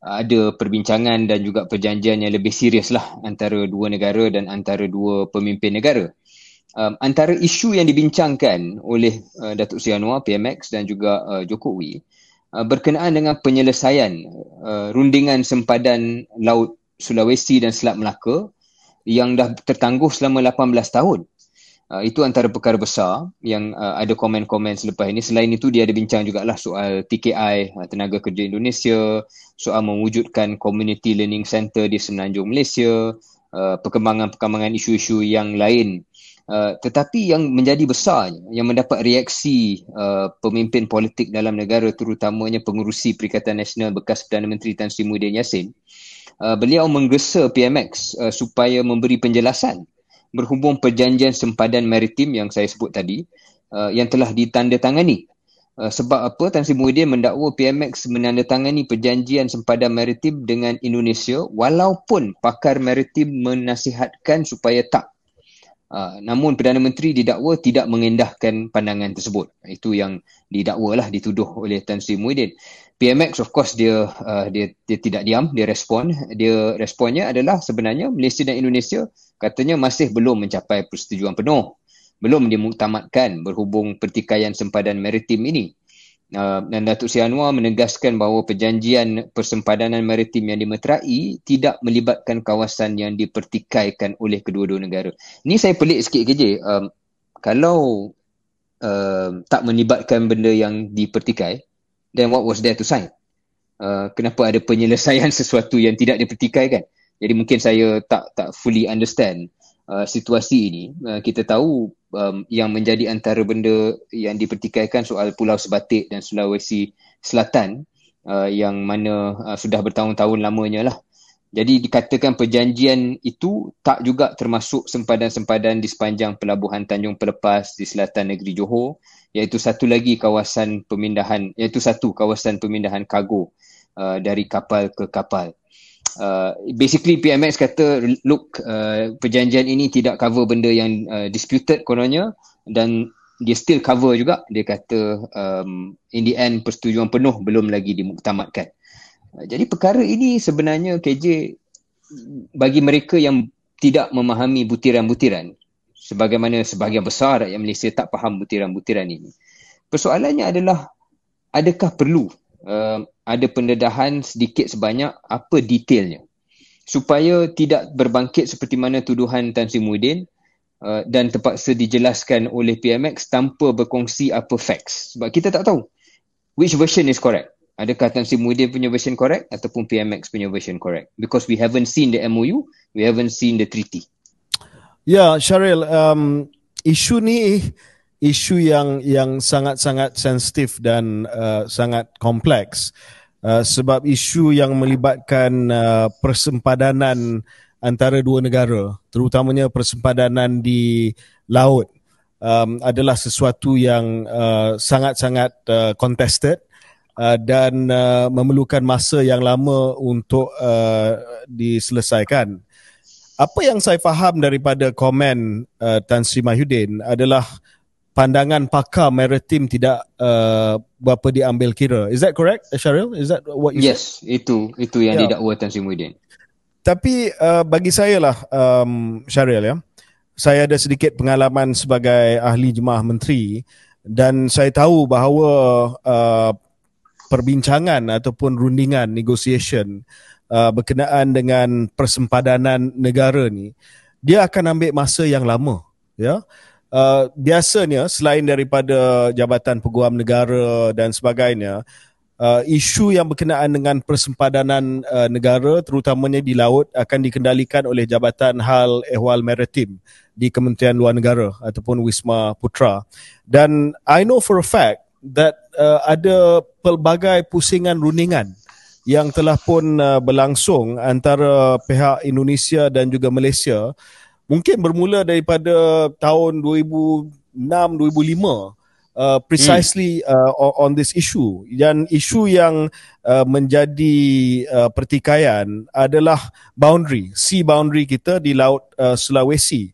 uh, ada perbincangan dan juga perjanjian yang lebih serius lah antara dua negara dan antara dua pemimpin negara um, antara isu yang dibincangkan oleh uh, Datuk Seri Anwar, PMX dan juga uh, Jokowi uh, berkenaan dengan penyelesaian uh, rundingan sempadan Laut Sulawesi dan Selat Melaka yang dah tertangguh selama 18 tahun. Uh, itu antara perkara besar yang uh, ada komen-komen selepas ini. Selain itu dia ada bincang jugalah soal TKI, uh, Tenaga Kerja Indonesia, soal mewujudkan Community Learning Center di Semenanjung Malaysia, uh, perkembangan-perkembangan isu-isu yang lain Uh, tetapi yang menjadi besar yang mendapat reaksi uh, pemimpin politik dalam negara terutamanya pengurusi Perikatan Nasional bekas Perdana Menteri Tan Sri Muhyiddin Yassin uh, beliau menggesa PMX uh, supaya memberi penjelasan berhubung perjanjian sempadan maritim yang saya sebut tadi uh, yang telah ditandatangani. Uh, sebab apa? Tan Sri Muhyiddin mendakwa PMX menandatangani perjanjian sempadan maritim dengan Indonesia walaupun pakar maritim menasihatkan supaya tak Uh, namun Perdana Menteri didakwa tidak mengendahkan pandangan tersebut. Itu yang didakwa lah dituduh oleh Tan Sri Muhyiddin. PMX of course dia uh, dia dia tidak diam, dia respon. Dia responnya adalah sebenarnya Malaysia dan Indonesia katanya masih belum mencapai persetujuan penuh. Belum dimuktamadkan berhubung pertikaian sempadan maritim ini. Uh, dan Datuk Seri Anwar menegaskan bahawa perjanjian persempadanan maritim yang dimeterai tidak melibatkan kawasan yang dipertikaikan oleh kedua-dua negara. Ini saya pelik sikit kerja. Um, kalau uh, tak melibatkan benda yang dipertikai, then what was there to sign? Uh, kenapa ada penyelesaian [LAUGHS] sesuatu yang tidak dipertikai kan? Jadi mungkin saya tak tak fully understand uh, situasi ini. Uh, kita tahu um, yang menjadi antara benda yang dipertikaikan soal Pulau Sebatik dan Sulawesi Selatan uh, yang mana uh, sudah bertahun-tahun lamanya lah. Jadi dikatakan perjanjian itu tak juga termasuk sempadan-sempadan di sepanjang pelabuhan Tanjung Pelepas di selatan negeri Johor iaitu satu lagi kawasan pemindahan iaitu satu kawasan pemindahan kargo uh, dari kapal ke kapal. Uh, basically PMX kata look uh, perjanjian ini tidak cover benda yang uh, disputed kononnya dan dia still cover juga dia kata um, in the end persetujuan penuh belum lagi dimuktamadkan. Uh, jadi perkara ini sebenarnya KJ bagi mereka yang tidak memahami butiran-butiran sebagaimana sebahagian besar rakyat Malaysia tak faham butiran-butiran ini. Persoalannya adalah adakah perlu uh, ada pendedahan sedikit sebanyak apa detailnya supaya tidak berbangkit seperti mana tuduhan Tan Sri Muhyiddin uh, dan terpaksa dijelaskan oleh PMX tanpa berkongsi apa facts sebab kita tak tahu which version is correct Adakah Tan Sri Muhyiddin punya version correct ataupun PMX punya version correct? Because we haven't seen the MOU, we haven't seen the treaty. Ya, yeah, Syaril, um, isu ni isu yang yang sangat-sangat sensitif dan uh, sangat kompleks uh, sebab isu yang melibatkan uh, persempadanan antara dua negara, terutamanya persempadanan di laut, um, adalah sesuatu yang uh, sangat-sangat uh, contested Uh, dan uh, memerlukan masa yang lama untuk uh, diselesaikan. Apa yang saya faham daripada komen uh, Tan Sri Mahyudin adalah pandangan pakar maritim tidak uh, berapa diambil kira. Is that correct, Sharil? Is that what you Yes, said? itu itu yang yeah. didakwa Tan Sri Mahyudin. Tapi uh, bagi saya lah, um, Sharil ya, saya ada sedikit pengalaman sebagai ahli jemaah menteri dan saya tahu bahawa uh, perbincangan ataupun rundingan negotiation uh, berkenaan dengan persempadanan negara ni dia akan ambil masa yang lama ya uh, biasanya selain daripada jabatan peguam negara dan sebagainya uh, isu yang berkenaan dengan persempadanan uh, negara terutamanya di laut akan dikendalikan oleh jabatan hal ehwal maritim di Kementerian Luar Negara ataupun Wisma Putra. Dan i know for a fact that uh, ada pelbagai pusingan rundingan yang telah pun uh, berlangsung antara pihak Indonesia dan juga Malaysia mungkin bermula daripada tahun 2006 2005 Uh, precisely hmm. uh, on this issue dan isu yang uh, menjadi uh, pertikaian adalah boundary sea boundary kita di laut uh, Sulawesi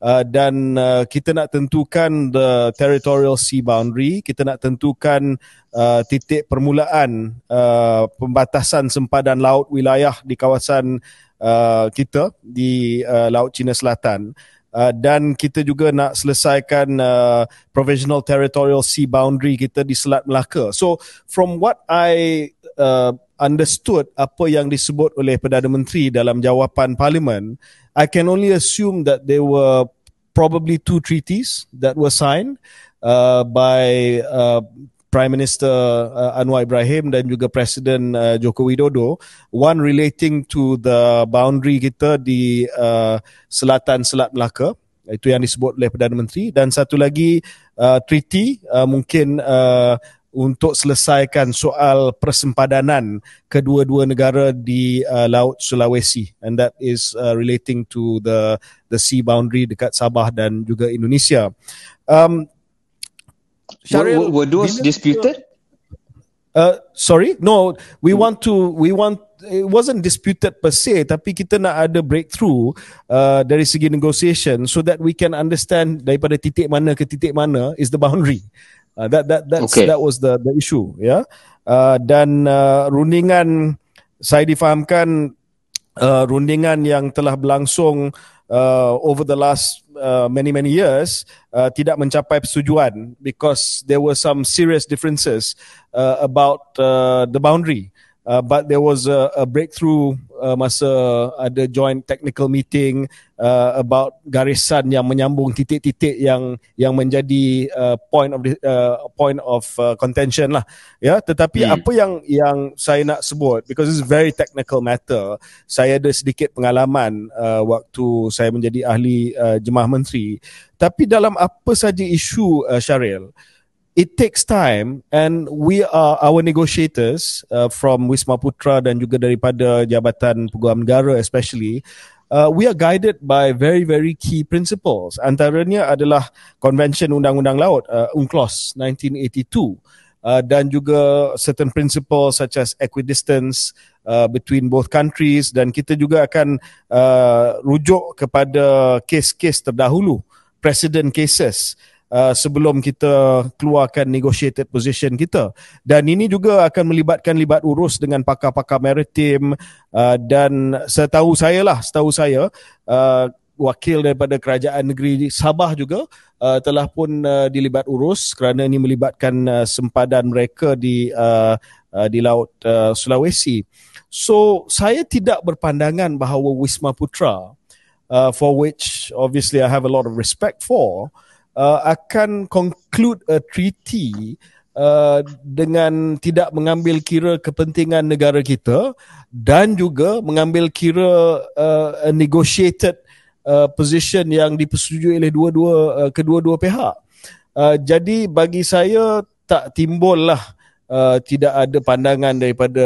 Uh, dan uh, kita nak tentukan the territorial sea boundary, kita nak tentukan uh, titik permulaan uh, pembatasan sempadan laut wilayah di kawasan uh, kita di uh, Laut Cina Selatan. Uh, dan kita juga nak selesaikan uh, provisional territorial sea boundary kita di Selat Melaka. So from what I uh, understood apa yang disebut oleh Perdana Menteri dalam jawapan parlimen, I can only assume that there were probably two treaties that were signed uh, by uh, Prime Minister uh, Anwar Ibrahim dan juga Presiden uh, Joko Widodo. One relating to the boundary kita di uh, selatan Selat Melaka. Itu yang disebut oleh Perdana Menteri. Dan satu lagi uh, treaty uh, mungkin uh, untuk selesaikan soal persempadanan kedua-dua negara di uh, Laut Sulawesi and that is uh, relating to the the sea boundary dekat Sabah dan juga Indonesia. Um Syaril, were, were those disputed? Uh, sorry, no. We hmm. want to. We want. It wasn't disputed per se, tapi kita nak ada breakthrough uh, dari segi negotiation so that we can understand daripada titik mana ke titik mana is the boundary. Uh, that that that's, okay. that was the the issue ya. Yeah? Uh, dan uh, rundingan saya difahamkan uh, rundingan yang telah berlangsung uh, over the last uh, many many years uh, tidak mencapai persetujuan because there were some serious differences uh, about uh, the boundary uh, but there was a, a breakthrough uh, masa ada joint technical meeting uh, about garisan yang menyambung titik-titik yang yang menjadi uh, point of uh, point of uh, contention lah ya tetapi hmm. apa yang yang saya nak sebut because it's very technical matter saya ada sedikit pengalaman uh, waktu saya menjadi ahli uh, jemaah menteri tapi dalam apa saja isu uh, Syaril it takes time and we are our negotiators uh, from Wisma Putra dan juga daripada Jabatan Peguam Negara especially uh, we are guided by very very key principles. Antaranya adalah Convention Undang-Undang Laut uh, UNCLOS 1982 uh, dan juga certain principles such as equidistance uh, between both countries dan kita juga akan uh, rujuk kepada kes-kes terdahulu precedent cases uh, sebelum kita keluarkan negotiated position kita. Dan ini juga akan melibatkan libat urus dengan pakar-pakar maritim uh, dan setahu saya lah setahu saya uh, wakil daripada kerajaan negeri Sabah juga uh, telah pun uh, dilibat urus kerana ini melibatkan uh, sempadan mereka di uh, uh, di laut uh, Sulawesi. So saya tidak berpandangan bahawa Wisma Putra uh, for which obviously I have a lot of respect for uh, uh, akan conclude a treaty uh, dengan tidak mengambil kira kepentingan negara kita dan juga mengambil kira uh, a negotiated uh, position yang dipersetujui oleh dua-dua uh, kedua-dua pihak. Uh, jadi bagi saya tak timbullah Uh, tidak ada pandangan daripada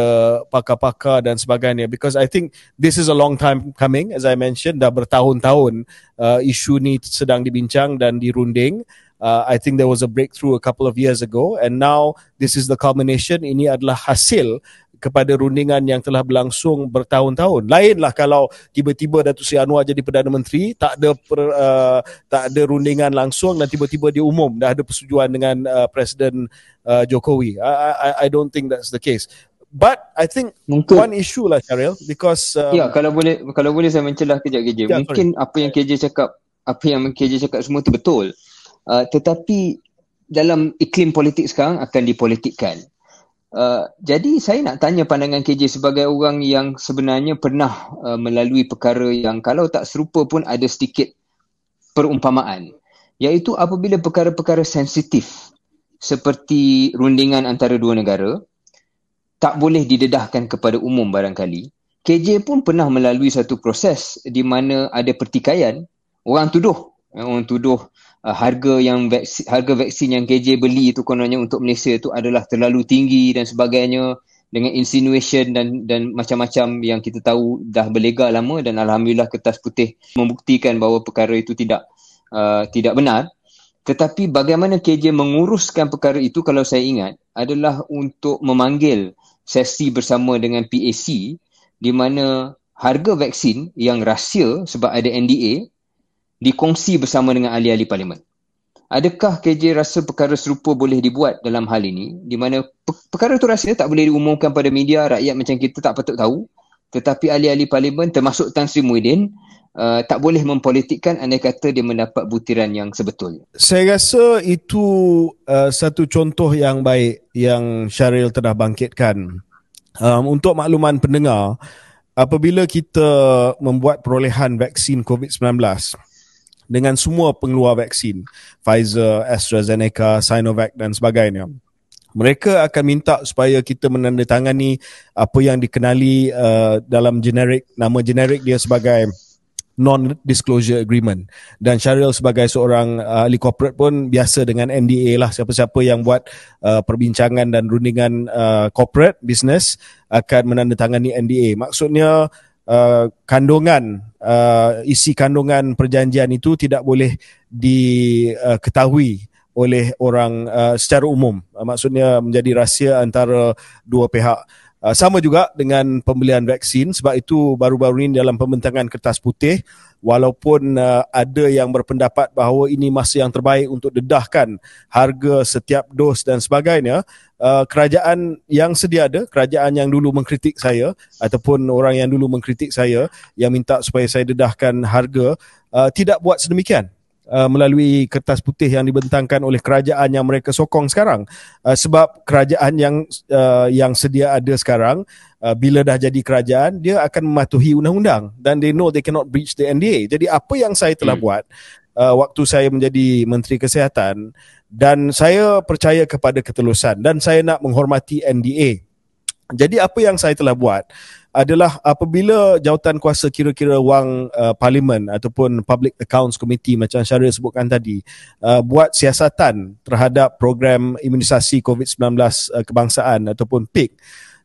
pakar-pakar dan sebagainya. Because I think this is a long time coming as I mentioned dah bertahun-tahun uh, isu ni sedang dibincang dan dirunding. Uh, I think there was a breakthrough a couple of years ago and now this is the culmination. Ini adalah hasil kepada rundingan yang telah berlangsung bertahun-tahun. Lainlah kalau tiba-tiba Datuk Seri Anwar jadi Perdana Menteri, tak ada per, uh, tak ada rundingan langsung dan tiba-tiba dia umum dah ada persetujuan dengan uh, Presiden uh, Jokowi. I, I, I don't think that's the case. But I think mungkin, one issue lah Syaril because um, Ya kalau boleh kalau boleh saya mencelah kejap KJ. Yeah, mungkin sorry. apa yang KJ cakap apa yang KJ cakap semua tu betul. Uh, tetapi dalam iklim politik sekarang akan dipolitikkan. Uh, jadi saya nak tanya pandangan KJ sebagai orang yang sebenarnya pernah uh, melalui perkara yang kalau tak serupa pun ada sedikit perumpamaan. Iaitu apabila perkara-perkara sensitif seperti rundingan antara dua negara tak boleh didedahkan kepada umum barangkali KJ pun pernah melalui satu proses di mana ada pertikaian orang tuduh orang tuduh uh, harga yang vaksin, harga vaksin yang KJ beli itu kononnya untuk Malaysia itu adalah terlalu tinggi dan sebagainya dengan insinuation dan dan macam-macam yang kita tahu dah berlega lama dan alhamdulillah kertas putih membuktikan bahawa perkara itu tidak uh, tidak benar. Tetapi bagaimana KJ menguruskan perkara itu kalau saya ingat adalah untuk memanggil sesi bersama dengan PAC di mana harga vaksin yang rahsia sebab ada NDA dikongsi bersama dengan ahli-ahli parlimen. Adakah KJ rasa perkara serupa boleh dibuat dalam hal ini di mana perkara itu rahsia tak boleh diumumkan pada media rakyat macam kita tak patut tahu tetapi ahli-ahli parlimen termasuk Tan Sri Muhyiddin uh, tak boleh mempolitikkan andai kata dia mendapat butiran yang sebetul. Saya rasa itu uh, satu contoh yang baik yang Syaril telah bangkitkan. Um, untuk makluman pendengar, apabila kita membuat perolehan vaksin COVID-19, dengan semua pengeluar vaksin Pfizer, AstraZeneca, Sinovac dan sebagainya. Mereka akan minta supaya kita menandatangani apa yang dikenali uh, dalam generik nama generik dia sebagai non-disclosure agreement. Dan Syaril sebagai seorang uh, ahli corporate pun biasa dengan NDA lah. Siapa-siapa yang buat uh, perbincangan dan rundingan uh, corporate business akan menandatangani NDA. Maksudnya uh, kandungan uh, isi kandungan perjanjian itu tidak boleh diketahui uh, oleh orang uh, secara umum. Uh, maksudnya menjadi rahsia antara dua pihak uh, sama juga dengan pembelian vaksin sebab itu baru-baru ini dalam pembentangan kertas putih walaupun uh, ada yang berpendapat bahawa ini masa yang terbaik untuk dedahkan harga setiap dos dan sebagainya Uh, kerajaan yang sedia ada, kerajaan yang dulu mengkritik saya ataupun orang yang dulu mengkritik saya yang minta supaya saya dedahkan harga uh, tidak buat sedemikian. Uh, melalui kertas putih yang dibentangkan oleh kerajaan yang mereka sokong sekarang. Uh, sebab kerajaan yang uh, yang sedia ada sekarang uh, bila dah jadi kerajaan dia akan mematuhi undang-undang dan they know they cannot breach the NDA jadi apa yang saya telah hmm. buat uh, waktu saya menjadi menteri kesihatan dan saya percaya kepada ketelusan dan saya nak menghormati NDA jadi apa yang saya telah buat adalah apabila jawatan kuasa kira-kira wang uh, parlimen ataupun public accounts committee macam Syaril sebutkan tadi uh, buat siasatan terhadap program imunisasi COVID-19 uh, kebangsaan ataupun PIK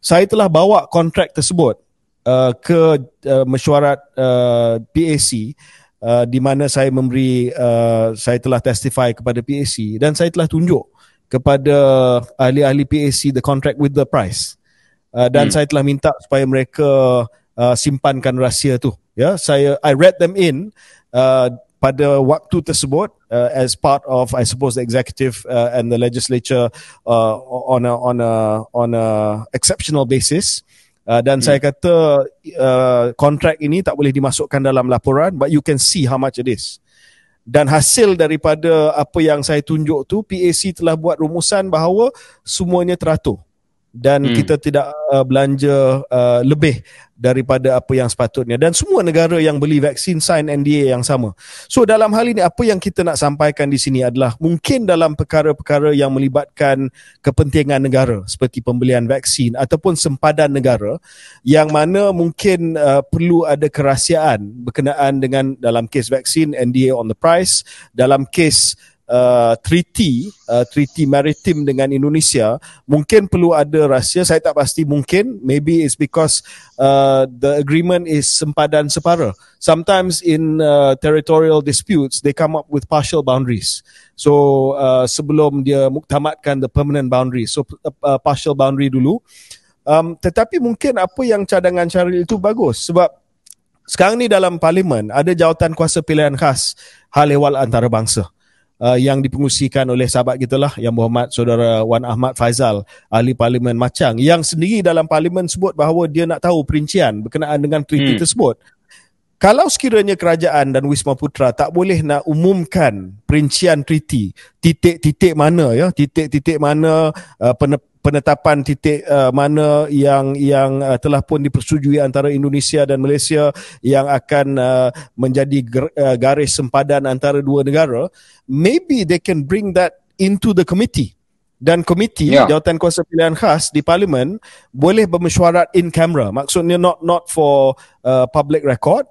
saya telah bawa kontrak tersebut uh, ke uh, mesyuarat uh, PAC uh, di mana saya memberi uh, saya telah testify kepada PAC dan saya telah tunjuk kepada ahli-ahli PAC the contract with the price Uh, dan hmm. saya telah minta supaya mereka uh, simpankan rahsia tu ya saya i read them in uh, pada waktu tersebut uh, as part of i suppose the executive uh, and the legislature uh, on a on a on a exceptional basis uh, dan hmm. saya kata uh, kontrak ini tak boleh dimasukkan dalam laporan but you can see how much it is dan hasil daripada apa yang saya tunjuk tu PAC telah buat rumusan bahawa semuanya teratur dan hmm. kita tidak uh, belanja uh, lebih daripada apa yang sepatutnya dan semua negara yang beli vaksin sign NDA yang sama. So dalam hal ini apa yang kita nak sampaikan di sini adalah mungkin dalam perkara-perkara yang melibatkan kepentingan negara seperti pembelian vaksin ataupun sempadan negara yang mana mungkin uh, perlu ada kerahsiaan berkenaan dengan dalam kes vaksin NDA on the price, dalam kes uh, treaty uh, treaty maritim dengan Indonesia mungkin perlu ada rahsia. Saya tak pasti mungkin maybe it's because uh, the agreement is sempadan separa. Sometimes in uh, territorial disputes they come up with partial boundaries. So uh, sebelum dia muktamadkan the permanent boundary so uh, uh, partial boundary dulu. Um, tetapi mungkin apa yang cadangan Syaril itu bagus. Sebab sekarang ni dalam parlimen ada jawatan kuasa pilihan khas hal ehwal antarabangsa uh, yang dipengusikan oleh sahabat kita lah yang Muhammad Saudara Wan Ahmad Faizal ahli parlimen Macang yang sendiri dalam parlimen sebut bahawa dia nak tahu perincian berkenaan dengan treaty hmm. tersebut. Kalau sekiranya kerajaan dan Wisma Putra tak boleh nak umumkan perincian treaty, titik-titik mana ya, titik-titik mana uh, penetapan titik uh, mana yang yang uh, telah pun dipersetujui antara Indonesia dan Malaysia yang akan uh, menjadi ger- uh, garis sempadan antara dua negara maybe they can bring that into the committee dan komiti yeah. jawatan kuasa pilihan khas di parlimen boleh bermesyuarat in camera maksudnya not not for uh, public record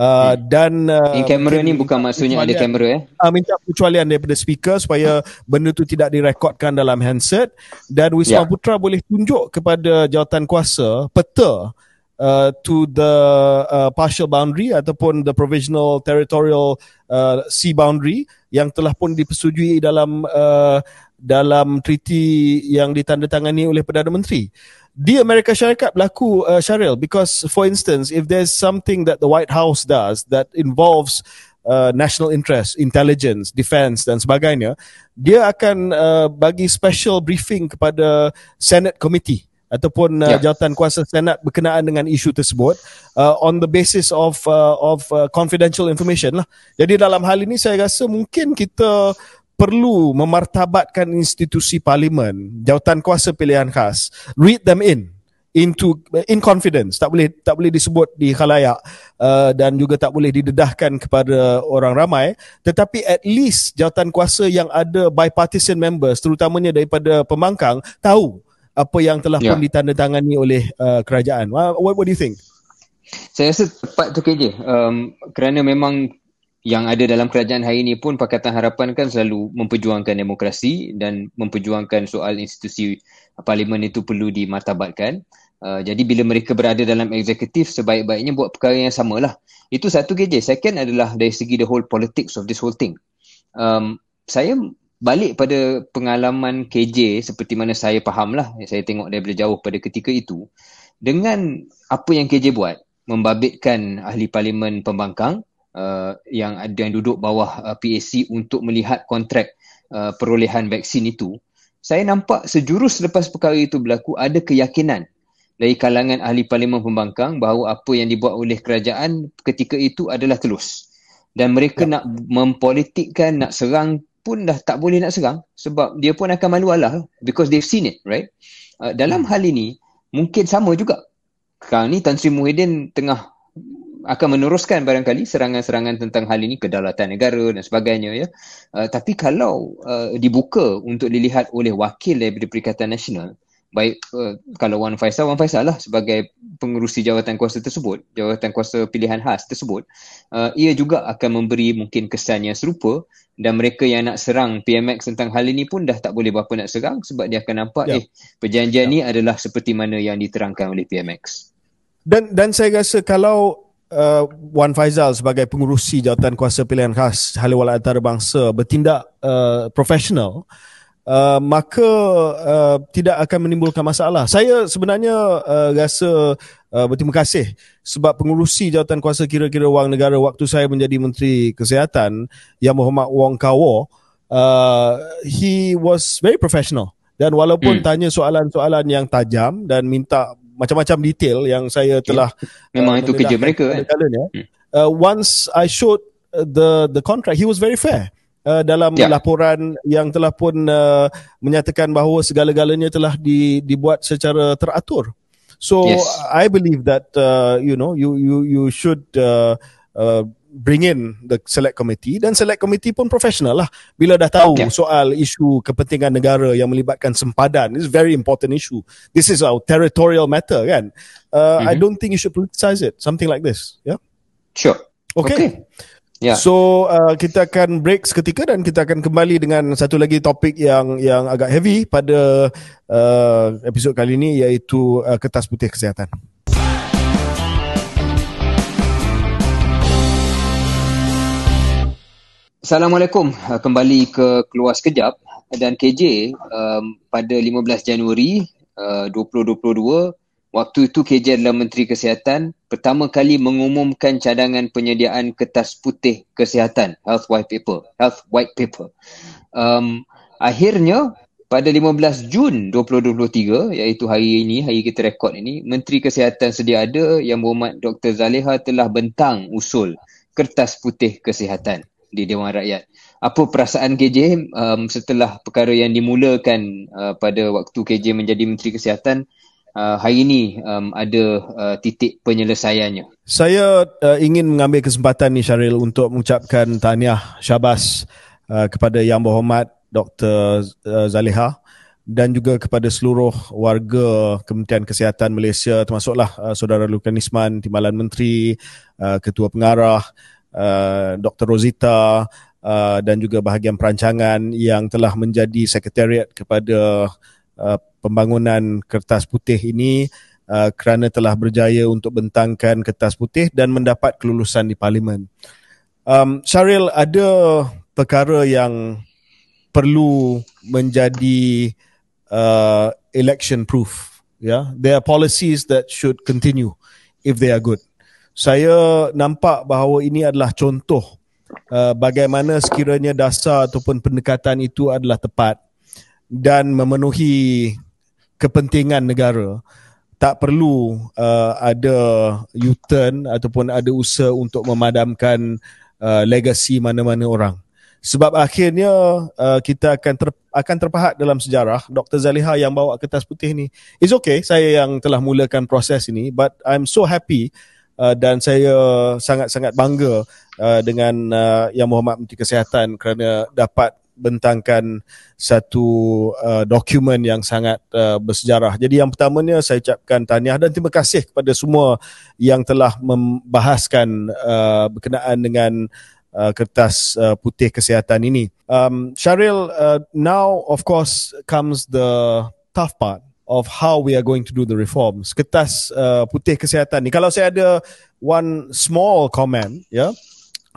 Uh, hmm. dan uh, in camera ni bukan maksudnya ada kamera eh uh, minta pengecualian daripada speaker supaya benda tu tidak direkodkan dalam handset dan Wisma yeah. Putra boleh tunjuk kepada jawatan kuasa peta uh, to the uh, partial boundary ataupun the provisional territorial uh, sea boundary yang telah pun dipersetujui dalam uh, dalam treaty yang ditandatangani oleh Perdana Menteri di Amerika Syarikat berlaku uh, Syaril because for instance if there's something that the White House does that involves uh, national interest, intelligence, defense dan sebagainya, dia akan uh, bagi special briefing kepada Senate Committee ataupun uh, yeah. jawatan kuasa Senat berkenaan dengan isu tersebut uh, on the basis of uh, of uh, confidential information lah. Jadi dalam hal ini saya rasa mungkin kita perlu memartabatkan institusi parlimen, jawatan kuasa pilihan khas, read them in into in confidence. Tak boleh tak boleh disebut di khalayak uh, dan juga tak boleh didedahkan kepada orang ramai. Tetapi at least jawatan kuasa yang ada bipartisan members terutamanya daripada pembangkang tahu apa yang telah yeah. pun ditandatangani oleh uh, kerajaan. What, what do you think? Saya rasa tepat tu KJ um, kerana memang yang ada dalam kerajaan hari ini pun Pakatan Harapan kan selalu memperjuangkan demokrasi dan memperjuangkan soal institusi parlimen itu perlu dimartabatkan. Uh, jadi bila mereka berada dalam eksekutif sebaik-baiknya buat perkara yang sama lah. Itu satu KJ. Second adalah dari segi the whole politics of this whole thing. Um, saya balik pada pengalaman KJ seperti mana saya faham lah. Saya tengok daripada jauh pada ketika itu. Dengan apa yang KJ buat, membabitkan ahli parlimen pembangkang, uh, yang ada yang duduk bawah uh, PAC untuk melihat kontrak uh, perolehan vaksin itu, saya nampak sejurus selepas perkara itu berlaku ada keyakinan dari kalangan ahli parlimen pembangkang bahawa apa yang dibuat oleh kerajaan ketika itu adalah telus. dan mereka ya. nak mempolitikkan nak serang pun dah tak boleh nak serang sebab dia pun akan malu Allah because they've seen it right uh, dalam hmm. hal ini mungkin sama juga sekarang ni Tan Sri Muhyiddin tengah akan meneruskan barangkali serangan-serangan tentang hal ini kedaulatan negara dan sebagainya ya uh, tapi kalau uh, dibuka untuk dilihat oleh wakil daripada Perikatan Nasional baik uh, kalau Wan Faisal Wan Faisal lah sebagai pengurusi jawatan kuasa tersebut jawatan kuasa pilihan khas tersebut uh, ia juga akan memberi mungkin kesan yang serupa dan mereka yang nak serang PMX tentang hal ini pun dah tak boleh berapa nak serang sebab dia akan nampak ya. eh perjanjian ya. ni adalah seperti mana yang diterangkan oleh PMX dan dan saya rasa kalau uh, Wan Faizal sebagai pengurusi jawatan kuasa pilihan khas Haliwala Antarabangsa bertindak uh, profesional Uh, maka uh, tidak akan menimbulkan masalah. Saya sebenarnya uh, rasa uh, berterima kasih sebab pengurusi jawatan kuasa kira-kira wang negara waktu saya menjadi Menteri Kesihatan yang Muhammad Wong Kawo, uh, he was very professional. Dan walaupun hmm. tanya soalan-soalan yang tajam dan minta macam-macam detail yang saya telah memang uh, itu kerja mereka kan. Hmm. Uh, once I showed the the contract, he was very fair uh, dalam yeah. laporan yang telah pun uh, menyatakan bahawa segala-galanya telah di, dibuat secara teratur. So yes. I believe that uh, you know you you you should uh, uh, bring in the select committee dan select committee pun professional lah bila dah tahu yeah. soal isu kepentingan negara yang melibatkan sempadan is very important issue. This is our territorial matter kan. Uh, mm-hmm. I don't think you should politicize it. Something like this. Yeah. Sure. Okay. okay. Yeah. So uh, kita akan break seketika dan kita akan kembali dengan satu lagi topik yang yang agak heavy pada uh, episod kali ini iaitu uh, kertas putih kesihatan. Assalamualaikum. Uh, kembali ke keluar sekejap dan KJ um, pada 15 Januari uh, 2022 Waktu itu KJ adalah Menteri Kesihatan pertama kali mengumumkan cadangan penyediaan kertas putih kesihatan health white paper health white paper. Um, akhirnya pada 15 Jun 2023 iaitu hari ini hari kita rekod ini Menteri Kesihatan sedia ada yang berhormat Dr Zaleha telah bentang usul kertas putih kesihatan di Dewan Rakyat. Apa perasaan KJ um, setelah perkara yang dimulakan uh, pada waktu KJ menjadi Menteri Kesihatan uh, hari ini um, ada uh, titik penyelesaiannya. Saya uh, ingin mengambil kesempatan ni Syaril untuk mengucapkan tahniah syabas uh, kepada Yang Berhormat Dr. Uh, Zaliha dan juga kepada seluruh warga Kementerian Kesihatan Malaysia termasuklah uh, saudara Lukan Isman, Timbalan Menteri, uh, Ketua Pengarah, uh, Dr. Rosita uh, dan juga bahagian perancangan yang telah menjadi sekretariat kepada uh, pembangunan kertas putih ini uh, kerana telah berjaya untuk bentangkan kertas putih dan mendapat kelulusan di parlimen. Um, Syaril, ada perkara yang perlu menjadi uh, election proof. Yeah, there are policies that should continue if they are good. Saya nampak bahawa ini adalah contoh uh, bagaimana sekiranya dasar ataupun pendekatan itu adalah tepat dan memenuhi kepentingan negara tak perlu uh, ada U-turn ataupun ada usaha untuk memadamkan uh, legasi mana-mana orang. Sebab akhirnya uh, kita akan ter, akan terpahat dalam sejarah Dr. Zaliha yang bawa kertas putih ni. It's okay saya yang telah mulakan proses ini but I'm so happy uh, dan saya sangat-sangat bangga uh, dengan uh, Yang Muhammad Menteri Kesihatan kerana dapat bentangkan satu uh, dokumen yang sangat uh, bersejarah. Jadi yang pertamanya saya ucapkan tahniah dan terima kasih kepada semua yang telah membahaskan uh, berkenaan dengan uh, kertas uh, putih kesihatan ini. Um, Syaril, uh, now of course comes the tough part of how we are going to do the reforms. Kertas uh, putih kesihatan ni. Kalau saya ada one small comment, ya, yeah,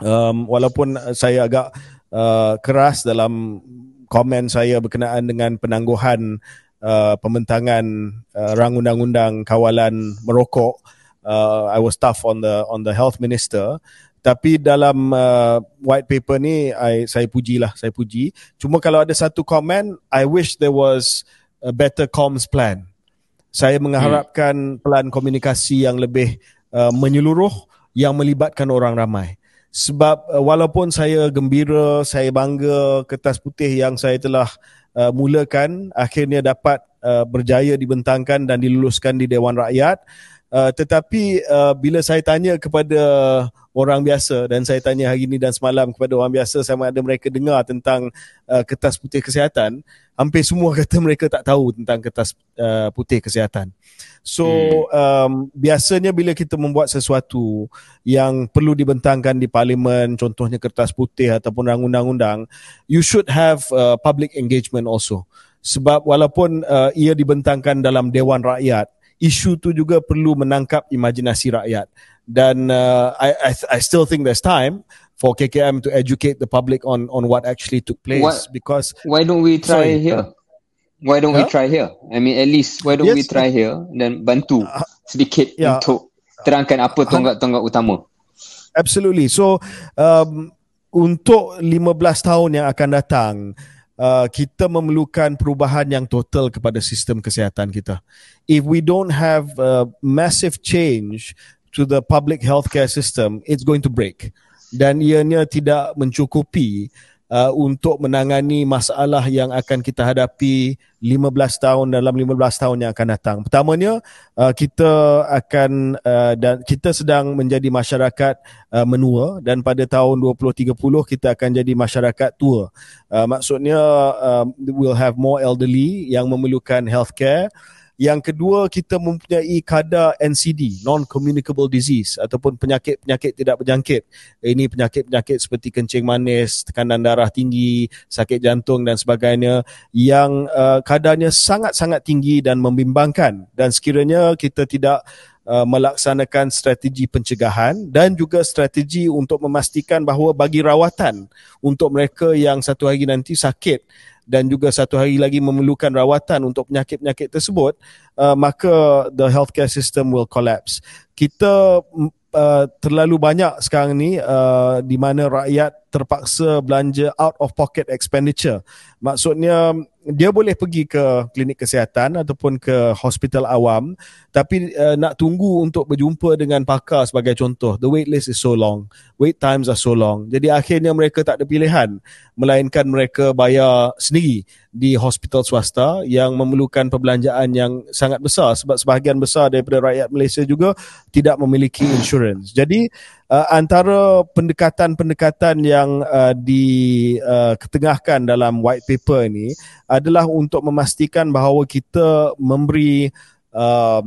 um, walaupun saya agak uh, keras dalam komen saya berkenaan dengan penangguhan uh, pembentangan uh, rang undang-undang kawalan merokok. Uh, I was tough on the on the health minister. Tapi dalam uh, white paper ni, I, saya pujilah, saya puji. Cuma kalau ada satu komen, I wish there was a better comms plan. Saya mengharapkan hmm. pelan komunikasi yang lebih uh, menyeluruh yang melibatkan orang ramai sebab uh, walaupun saya gembira saya bangga kertas putih yang saya telah uh, mulakan akhirnya dapat uh, berjaya dibentangkan dan diluluskan di Dewan Rakyat uh, tetapi uh, bila saya tanya kepada orang biasa dan saya tanya hari ini dan semalam kepada orang biasa sama ada mereka dengar tentang uh, kertas putih kesihatan hampir semua [LAUGHS] kata mereka tak tahu tentang kertas uh, putih kesihatan So hmm. um, biasanya bila kita membuat sesuatu yang perlu dibentangkan di parlimen, contohnya kertas putih ataupun undang-undang, you should have uh, public engagement also. Sebab walaupun uh, ia dibentangkan dalam Dewan Rakyat, isu tu juga perlu menangkap imajinasi rakyat. Dan uh, I, I, I still think there's time for KKM to educate the public on on what actually took place. What, because why don't we try sorry, here? Uh, why don't huh? we try here? I mean, at least why don't yes. we try here dan bantu uh, sedikit yeah. untuk terangkan apa tonggak-tonggak utama. Absolutely. So, um, untuk 15 tahun yang akan datang, uh, kita memerlukan perubahan yang total kepada sistem kesihatan kita. If we don't have a massive change to the public healthcare system, it's going to break. Dan ianya tidak mencukupi uh, untuk menangani masalah yang akan kita hadapi 15 tahun dalam 15 tahun yang akan datang. Pertamanya uh, kita akan uh, dan kita sedang menjadi masyarakat uh, menua dan pada tahun 2030 kita akan jadi masyarakat tua. Uh, maksudnya uh, we'll have more elderly yang memerlukan healthcare yang kedua, kita mempunyai kadar NCD, non-communicable disease ataupun penyakit-penyakit tidak berjangkit. Ini penyakit-penyakit seperti kencing manis, tekanan darah tinggi, sakit jantung dan sebagainya yang uh, kadarnya sangat-sangat tinggi dan membimbangkan. Dan sekiranya kita tidak uh, melaksanakan strategi pencegahan dan juga strategi untuk memastikan bahawa bagi rawatan untuk mereka yang satu hari nanti sakit dan juga satu hari lagi memerlukan rawatan untuk penyakit-penyakit tersebut, uh, maka the healthcare system will collapse. Kita uh, terlalu banyak sekarang ni uh, di mana rakyat terpaksa belanja out of pocket expenditure. Maksudnya dia boleh pergi ke klinik kesihatan ataupun ke hospital awam tapi uh, nak tunggu untuk berjumpa dengan pakar sebagai contoh. The wait list is so long. Wait times are so long. Jadi akhirnya mereka tak ada pilihan melainkan mereka bayar sendiri di hospital swasta yang memerlukan perbelanjaan yang sangat besar. Sebab sebahagian besar daripada rakyat Malaysia juga tidak memiliki insurance. Jadi uh, antara pendekatan-pendekatan yang uh, diketengahkan uh, dalam white paper ini adalah untuk memastikan bahawa kita memberi uh,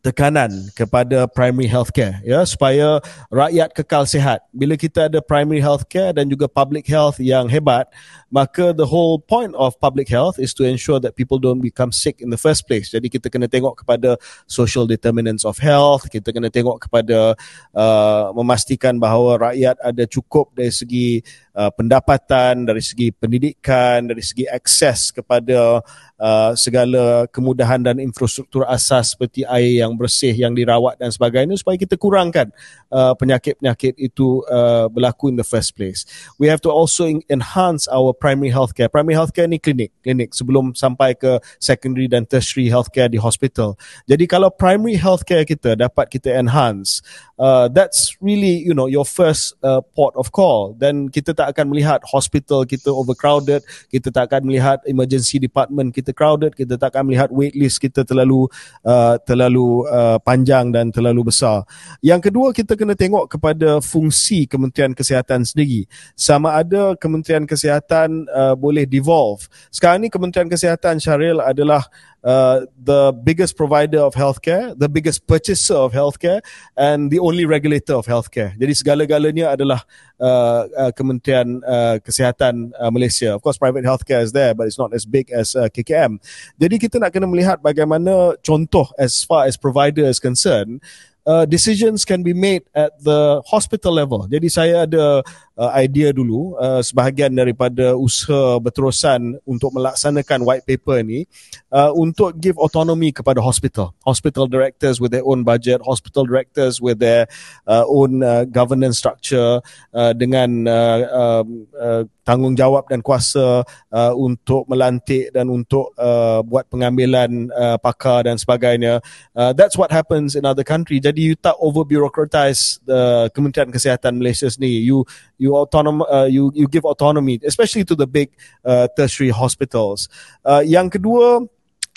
tekanan kepada primary healthcare ya supaya rakyat kekal sihat. Bila kita ada primary healthcare dan juga public health yang hebat, maka the whole point of public health is to ensure that people don't become sick in the first place. Jadi kita kena tengok kepada social determinants of health, kita kena tengok kepada uh, memastikan bahawa rakyat ada cukup dari segi uh, pendapatan, dari segi pendidikan, dari segi akses kepada uh, segala kemudahan dan infrastruktur asas seperti air yang bersih, yang dirawat dan sebagainya supaya kita kurangkan uh, penyakit-penyakit itu uh, berlaku in the first place. We have to also enhance our primary healthcare. Primary healthcare ni klinik, klinik sebelum sampai ke secondary dan tertiary healthcare di hospital. Jadi kalau primary healthcare kita dapat kita enhance, uh, that's really you know your first uh, port of call. Dan kita akan melihat hospital kita overcrowded, kita tak akan melihat emergency department kita crowded, kita tak akan melihat wait list kita terlalu uh, terlalu uh, panjang dan terlalu besar. Yang kedua kita kena tengok kepada fungsi Kementerian Kesihatan sendiri. Sama ada Kementerian Kesihatan uh, boleh devolve. Sekarang ni Kementerian Kesihatan Syaril adalah uh, the biggest provider of healthcare, the biggest purchaser of healthcare, and the only regulator of healthcare. Jadi segala-galanya adalah uh, uh, Kementerian uh, Kesihatan uh, Malaysia. Of course, private healthcare is there, but it's not as big as uh, KKM. Jadi kita nak kena melihat bagaimana contoh as far as provider is concerned, uh, decisions can be made at the hospital level. Jadi saya ada uh, idea dulu uh, sebahagian daripada usaha berterusan untuk melaksanakan white paper ni uh, untuk give autonomy kepada hospital. Hospital directors with their own budget, hospital directors with their uh, own uh, governance structure uh, dengan uh, um, uh, tanggungjawab dan kuasa uh, untuk melantik dan untuk uh, buat pengambilan uh, pakar dan sebagainya. Uh, that's what happens in other country. Jadi you tak over bureaucratize the Kementerian Kesihatan Malaysia ni. You you autonom uh, you you give autonomy especially to the big uh, tertiary hospitals. Uh, yang kedua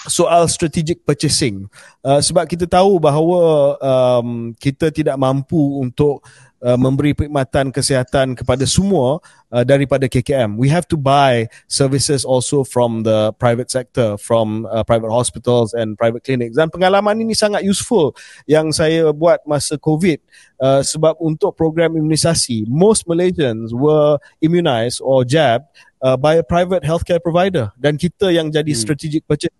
soal strategic purchasing uh, sebab kita tahu bahawa um, kita tidak mampu untuk uh, memberi perkhidmatan kesihatan kepada semua uh, daripada KKM. We have to buy services also from the private sector, from uh, private hospitals and private clinics. Dan pengalaman ini sangat useful yang saya buat masa COVID uh, sebab untuk program imunisasi, most Malaysians were immunized or jabbed uh, by a private healthcare provider dan kita yang jadi hmm. strategic purchase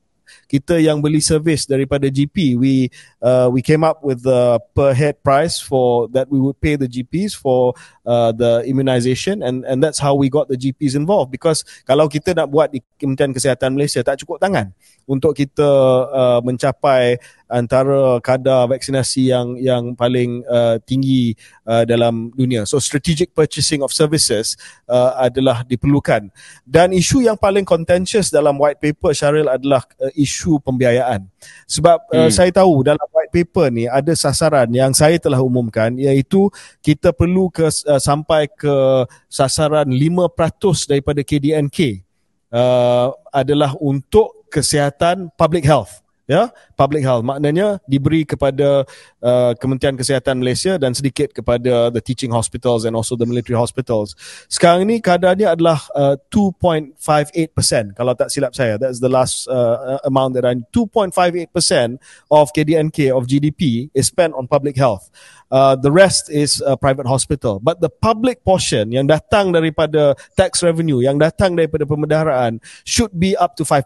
kita yang beli servis daripada GP we uh, we came up with the per head price for that we would pay the GPs for uh, the immunization and and that's how we got the GPs involved because kalau kita nak buat di Kementerian Kesihatan Malaysia tak cukup tangan untuk kita uh, mencapai antara kadar vaksinasi yang yang paling uh, tinggi uh, dalam dunia. So strategic purchasing of services uh, adalah diperlukan. Dan isu yang paling contentious dalam white paper Syaril adalah uh, isu pembiayaan. Sebab uh, hmm. saya tahu dalam white paper ni ada sasaran yang saya telah umumkan iaitu kita perlu ke uh, sampai ke sasaran 5% daripada KDNK uh, adalah untuk kesihatan public health ya public health. Maknanya diberi kepada uh, Kementerian Kesihatan Malaysia dan sedikit kepada the teaching hospitals and also the military hospitals. Sekarang ini kadarnya adalah uh, 2.58% kalau tak silap saya that's the last uh, amount that I 2.58% of KDNK of GDP is spent on public health. Uh, the rest is uh, private hospital. But the public portion yang datang daripada tax revenue yang datang daripada pemendaraan should be up to 5%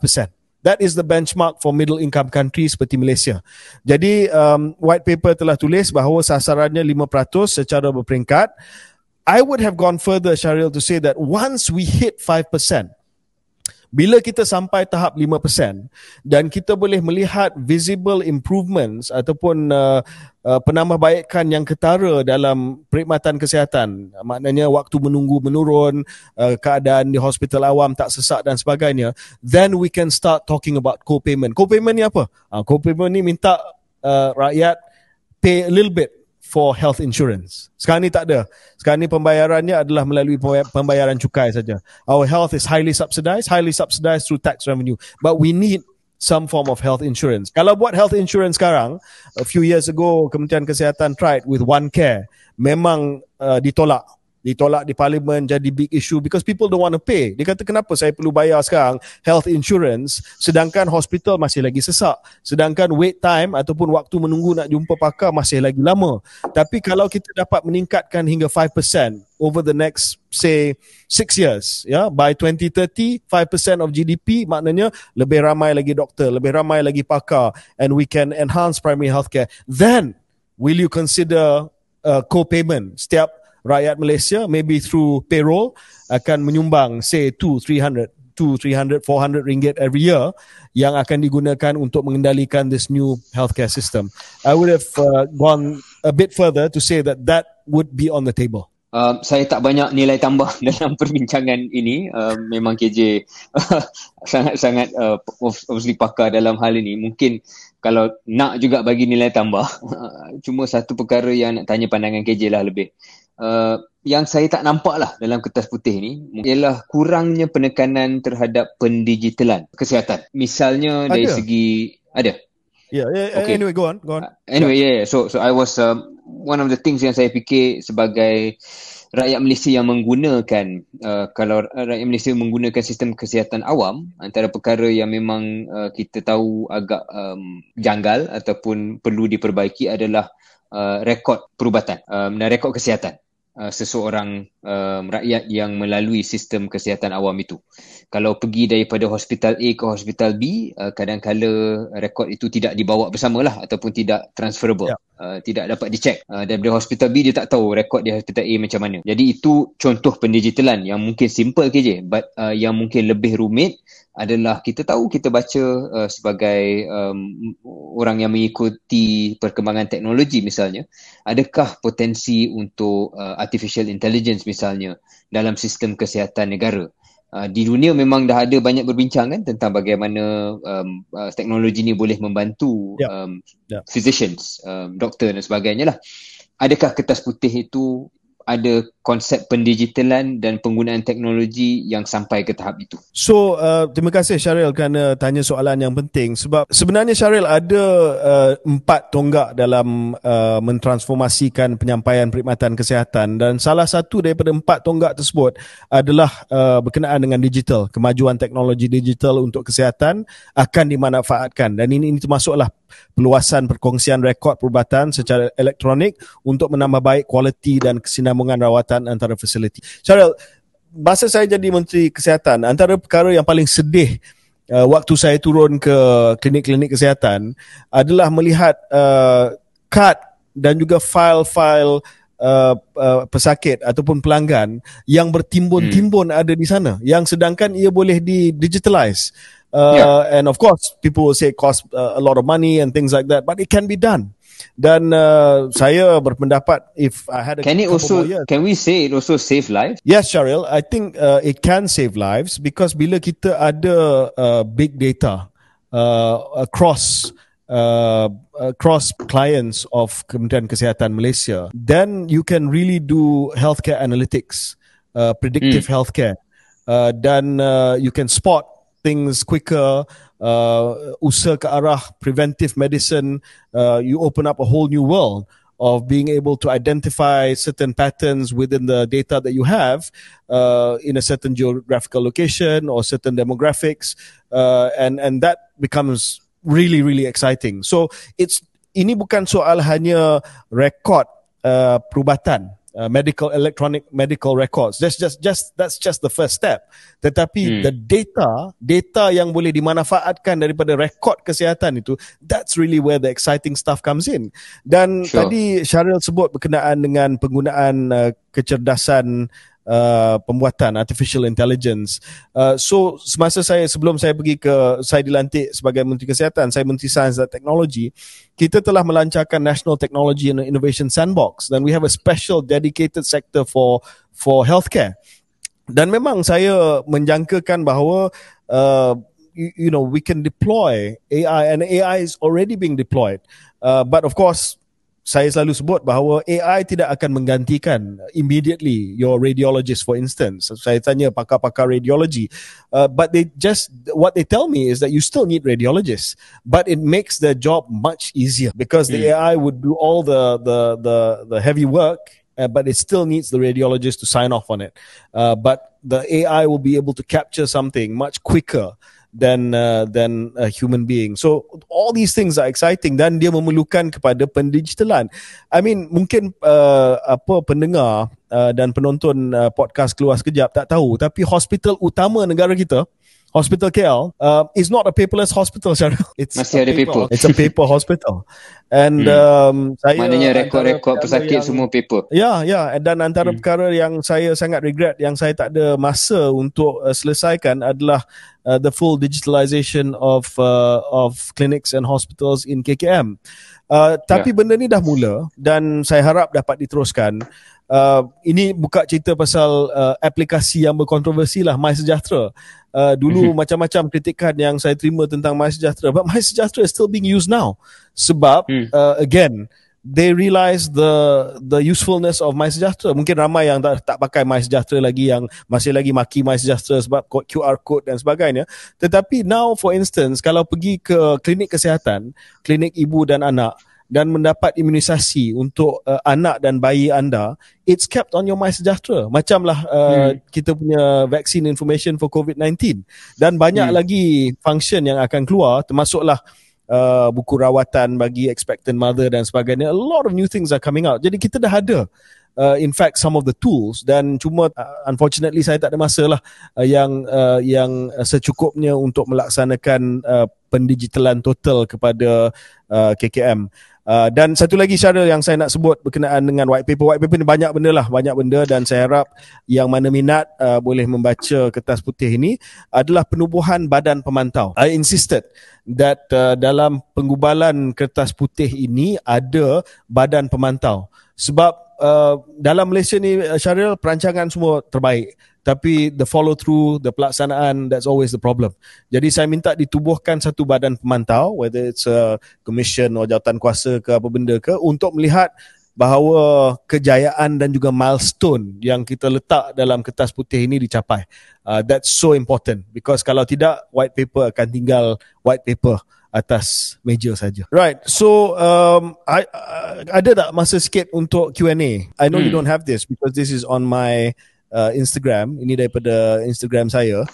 That is the benchmark for middle income countries seperti Malaysia. Jadi um, white paper telah tulis bahawa sasarannya 5% secara berperingkat. I would have gone further, Syaril, to say that once we hit 5%, bila kita sampai tahap 5% dan kita boleh melihat visible improvements ataupun uh, uh, penambahbaikan yang ketara dalam perkhidmatan kesihatan maknanya waktu menunggu menurun uh, keadaan di hospital awam tak sesak dan sebagainya then we can start talking about co-payment. Co-payment ni apa? Uh, co-payment ni minta uh, rakyat pay a little bit for health insurance. Sekarang ni tak ada. Sekarang ni pembayarannya adalah melalui pembayaran cukai saja. Our health is highly subsidized, highly subsidized through tax revenue. But we need some form of health insurance. Kalau buat health insurance sekarang, a few years ago Kementerian Kesihatan tried with One Care, memang uh, ditolak ditolak di parlimen jadi big issue because people don't want to pay. Dia kata kenapa saya perlu bayar sekarang health insurance sedangkan hospital masih lagi sesak. Sedangkan wait time ataupun waktu menunggu nak jumpa pakar masih lagi lama. Tapi kalau kita dapat meningkatkan hingga 5% over the next say 6 years ya yeah, by 2030 5% of GDP maknanya lebih ramai lagi doktor, lebih ramai lagi pakar and we can enhance primary healthcare. Then will you consider uh, co-payment setiap rakyat Malaysia maybe through payroll akan menyumbang say 2 300 2 300 400 ringgit every year yang akan digunakan untuk mengendalikan this new healthcare system i would have uh, gone a bit further to say that that would be on the table Uh, saya tak banyak nilai tambah [LAUGHS] dalam perbincangan ini. [LAUGHS] Uh, memang KJ sangat-sangat uh, obviously pakar dalam hal ini. Mungkin kalau nak juga bagi nilai tambah. [LAUGHS] Cuma satu perkara yang nak tanya pandangan KJ lah lebih uh, yang saya tak nampak lah dalam kertas putih ni ialah kurangnya penekanan terhadap pendigitalan kesihatan. Misalnya ada. dari segi ada. Yeah, yeah, okay. anyway go on, go on. Uh, anyway, yeah, yeah. So so I was um, one of the things yang saya fikir sebagai rakyat Malaysia yang menggunakan uh, kalau rakyat Malaysia menggunakan sistem kesihatan awam antara perkara yang memang uh, kita tahu agak um, janggal ataupun perlu diperbaiki adalah uh, rekod perubatan um, dan rekod kesihatan uh, seseorang um, rakyat yang melalui sistem kesihatan awam itu. Kalau pergi daripada hospital A ke hospital B, uh, kadang-kala rekod itu tidak dibawa bersamalah ataupun tidak transferable. Yeah. uh, tidak dapat dicek uh, daripada hospital B dia tak tahu rekod di hospital A macam mana jadi itu contoh pendigitalan yang mungkin simple ke je but uh, yang mungkin lebih rumit adalah kita tahu kita baca uh, sebagai um, orang yang mengikuti perkembangan teknologi misalnya adakah potensi untuk uh, artificial intelligence misalnya dalam sistem kesihatan negara Uh, di dunia memang dah ada banyak berbincang kan tentang bagaimana um, uh, teknologi ni boleh membantu yep. um, yep. physicians, um, doktor dan sebagainya lah. Adakah kertas putih itu ada konsep pendigitalan dan penggunaan teknologi yang sampai ke tahap itu. So, uh, terima kasih Syaril kerana tanya soalan yang penting sebab sebenarnya Syaril ada uh, empat tonggak dalam uh, mentransformasikan penyampaian perkhidmatan kesihatan dan salah satu daripada empat tonggak tersebut adalah uh, berkenaan dengan digital. Kemajuan teknologi digital untuk kesihatan akan dimanfaatkan dan ini, ini termasuklah peluasan perkongsian rekod perubatan secara elektronik untuk menambah baik kualiti dan kesinambungan rawatan antara fasiliti. Syaril, masa saya jadi Menteri Kesihatan, antara perkara yang paling sedih uh, waktu saya turun ke klinik-klinik kesihatan adalah melihat uh, kad dan juga file-file uh, uh, pesakit ataupun pelanggan yang bertimbun-timbun hmm. ada di sana yang sedangkan ia boleh di digitalize uh, yeah. and of course people will say it cost uh, a lot of money and things like that but it can be done dan uh, saya berpendapat if I had a can it also years, can we say it also save lives yes Sharil I think uh, it can save lives because bila kita ada uh, big data uh, across uh, across clients of Kementerian Kesihatan Malaysia then you can really do healthcare analytics uh, predictive mm. healthcare uh, dan uh, you can spot things quicker, uh, ke arah preventive medicine, uh, you open up a whole new world of being able to identify certain patterns within the data that you have uh, in a certain geographical location or certain demographics, uh, and and that becomes really really exciting. So it's ini bukan soal hanya rekod uh, perubatan uh, medical electronic medical records that's just just that's just the first step tetapi hmm. the data data yang boleh dimanfaatkan daripada rekod kesihatan itu that's really where the exciting stuff comes in dan sure. tadi Syaril sebut berkenaan dengan penggunaan uh, kecerdasan Uh, pembuatan artificial intelligence. Uh, so semasa saya sebelum saya pergi ke saya dilantik sebagai Menteri Kesihatan, saya Menteri Sains dan Teknologi, kita telah melancarkan National Technology and Innovation Sandbox dan we have a special dedicated sector for for healthcare. Dan memang saya menjangkakan bahawa uh, you, you know we can deploy AI and AI is already being deployed. Uh, but of course saya selalu sebut bahawa AI tidak akan menggantikan immediately your radiologist for instance. Saya tanya pakar-pakar radiologi, uh, but they just what they tell me is that you still need radiologists, but it makes their job much easier because mm. the. AI would do all the the the the heavy work, uh, but it still needs the radiologist to sign off on it. Uh, but the AI will be able to capture something much quicker than uh, than a human being. So all these things are exciting dan dia memerlukan kepada pendigitalan. I mean mungkin uh, apa pendengar uh, dan penonton uh, podcast keluar sekejap tak tahu tapi hospital utama negara kita Hospital KL uh, is not a paperless hospital, [LAUGHS] Syaril. It's Masih ada paper. paper. It's a paper [LAUGHS] hospital. And hmm. um, saya Maknanya rekod-rekod pesakit yang, semua paper. Ya, ya. Dan antara hmm. perkara yang saya sangat regret, yang saya tak ada masa untuk uh, selesaikan adalah uh, the full digitalization of uh, of clinics and hospitals in KKM. Uh, tapi yeah. benda ni dah mula dan saya harap dapat diteruskan. Uh, ini buka cerita pasal uh, aplikasi yang berkontroversi lah MySejahtera. Uh, dulu mm-hmm. macam-macam kritikan yang saya terima tentang MySejahtera. But MySejahtera is still being used now. Sebab, mm. uh, again, they realize the the usefulness of MySejahtera. Mungkin ramai yang tak, tak pakai MySejahtera lagi yang masih lagi maki MySejahtera sebab QR code dan sebagainya. Tetapi now for instance, kalau pergi ke klinik kesihatan, klinik ibu dan anak, dan mendapat imunisasi untuk uh, anak dan bayi anda, it's kept on your MySejahtera. Macamlah uh, hmm. kita punya vaccine information for COVID-19. Dan banyak hmm. lagi function yang akan keluar, termasuklah uh, buku rawatan bagi expectant mother dan sebagainya. A lot of new things are coming out. Jadi kita dah ada uh, in fact some of the tools dan cuma uh, unfortunately saya tak ada masa lah uh, yang uh, yang secukupnya untuk melaksanakan uh, pendigitalan total kepada uh, KKM. Uh, dan satu lagi cara yang saya nak sebut berkenaan dengan white paper. White paper ni banyak benda lah, banyak benda dan saya harap yang mana minat uh, boleh membaca kertas putih ini adalah penubuhan badan pemantau. I insisted that uh, dalam penggubalan kertas putih ini ada badan pemantau. Sebab uh, dalam Malaysia ni uh, Syaril perancangan semua terbaik tapi the follow through the pelaksanaan that's always the problem jadi saya minta ditubuhkan satu badan pemantau whether it's a commission atau jawatan kuasa ke apa benda ke untuk melihat bahawa kejayaan dan juga milestone yang kita letak dalam kertas putih ini dicapai uh, that's so important because kalau tidak white paper akan tinggal white paper atas meja saja. Right. So um I uh, ada tak masa sikit untuk Q&A? I know hmm. you don't have this because this is on my uh, Instagram ini daripada Instagram saya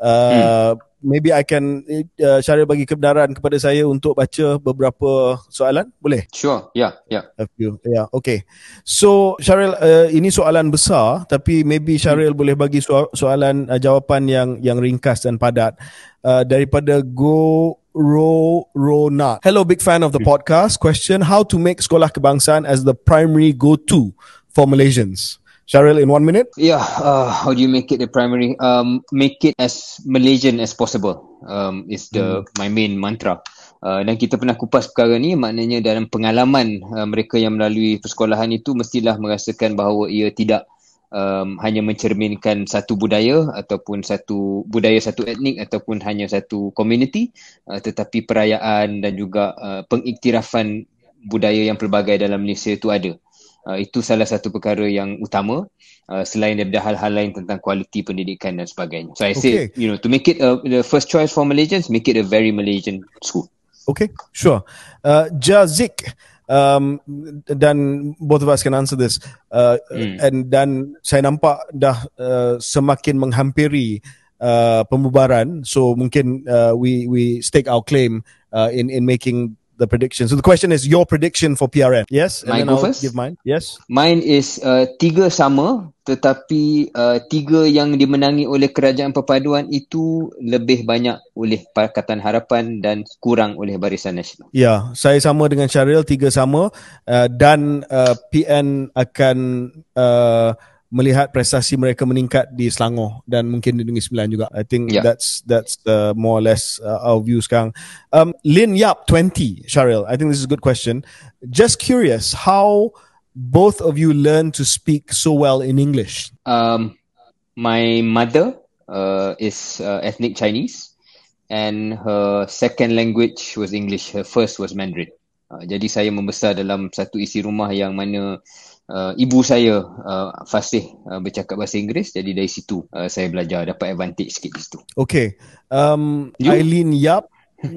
uh, hmm. maybe I can uh, Syaril bagi kebenaran kepada saya untuk baca beberapa soalan boleh sure yeah yeah a few yeah okay so Syaril uh, ini soalan besar tapi maybe Syaril hmm. boleh bagi so- soalan uh, jawapan yang yang ringkas dan padat uh, daripada go Ro Ronat. Hello, big fan of the hmm. podcast. Question: How to make sekolah kebangsaan as the primary go-to for Malaysians? Cheryl, in one minute? Yeah, uh, how do you make it the primary? Um, make it as Malaysian as possible. Um, is the hmm. my main mantra. Uh, dan kita pernah kupas perkara ni maknanya dalam pengalaman uh, mereka yang melalui persekolahan itu mestilah merasakan bahawa ia tidak um, hanya mencerminkan satu budaya ataupun satu budaya satu etnik ataupun hanya satu community uh, tetapi perayaan dan juga uh, pengiktirafan budaya yang pelbagai dalam Malaysia itu ada. Uh, itu salah satu perkara yang utama uh, selain daripada hal-hal lain tentang kualiti pendidikan dan sebagainya. So I okay. say, you know, to make it a, the first choice for Malaysians, make it a very Malaysian school. Okay, sure. Uh, Jazik, um, dan both of us can answer this. Uh, hmm. And dan saya nampak dah uh, semakin menghampiri uh, pembubaran. So mungkin uh, we we stake our claim uh, in in making the prediction. So the question is your prediction for PRN. Yes. And mine go I'll first. Give mine. Yes. Mine is uh, tiga sama, tetapi uh, tiga yang dimenangi oleh kerajaan perpaduan itu lebih banyak oleh Pakatan Harapan dan kurang oleh Barisan Nasional. Ya, saya sama dengan Syaril tiga sama uh, dan uh, PN akan uh, melihat prestasi mereka meningkat di Selangor dan mungkin di Negeri Sembilan juga. I think yeah. that's that's the more or less uh, our view sekarang. Um, Lin Yap 20, Sharil. I think this is a good question. Just curious, how both of you learn to speak so well in English? Um, my mother uh, is uh, ethnic Chinese and her second language was English. Her first was Mandarin. Uh, jadi saya membesar dalam satu isi rumah yang mana uh, ibu saya uh, fasih uh, bercakap bahasa Inggeris jadi dari situ uh, saya belajar dapat advantage sikit di situ. Okay. Um Eileen Yap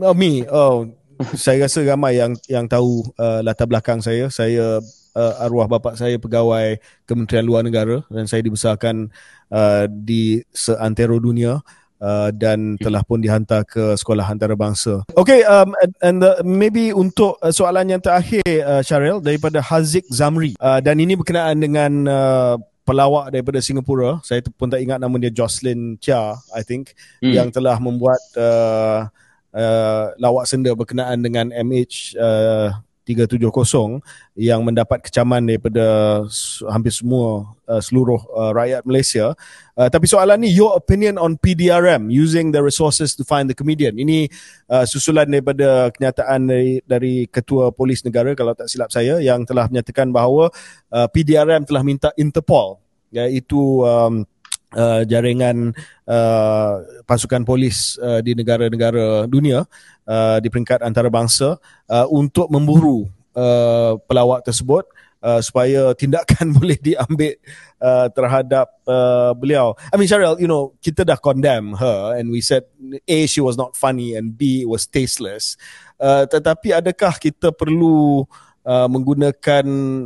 oh, me oh saya rasa ramai yang yang tahu uh, latar belakang saya. Saya uh, arwah bapa saya pegawai Kementerian Luar Negara dan saya dibesarkan uh, di seantero dunia uh, dan hmm. telah pun dihantar ke sekolah antarabangsa. Okay, um, and, and the, maybe untuk uh, soalan yang terakhir, uh, Syaril, daripada Haziq Zamri. Uh, dan ini berkenaan dengan uh, pelawak daripada Singapura. Saya pun tak ingat nama dia Jocelyn Chia, I think, hmm. yang telah membuat uh, uh, lawak senda berkenaan dengan MH uh, 370 yang mendapat kecaman daripada hampir semua uh, seluruh uh, rakyat Malaysia. Uh, tapi soalan ni your opinion on PDRM using the resources to find the comedian. Ini uh, susulan daripada kenyataan dari dari ketua polis negara kalau tak silap saya yang telah menyatakan bahawa uh, PDRM telah minta Interpol iaitu um, uh, jaringan uh, pasukan polis uh, di negara-negara dunia uh, di peringkat antarabangsa uh, untuk memburu uh, pelawak tersebut uh, supaya tindakan [LAUGHS] boleh diambil uh, terhadap uh, beliau. I mean Cheryl, you know, kita dah condemn her and we said A she was not funny and B it was tasteless. Uh, tetapi adakah kita perlu uh, menggunakan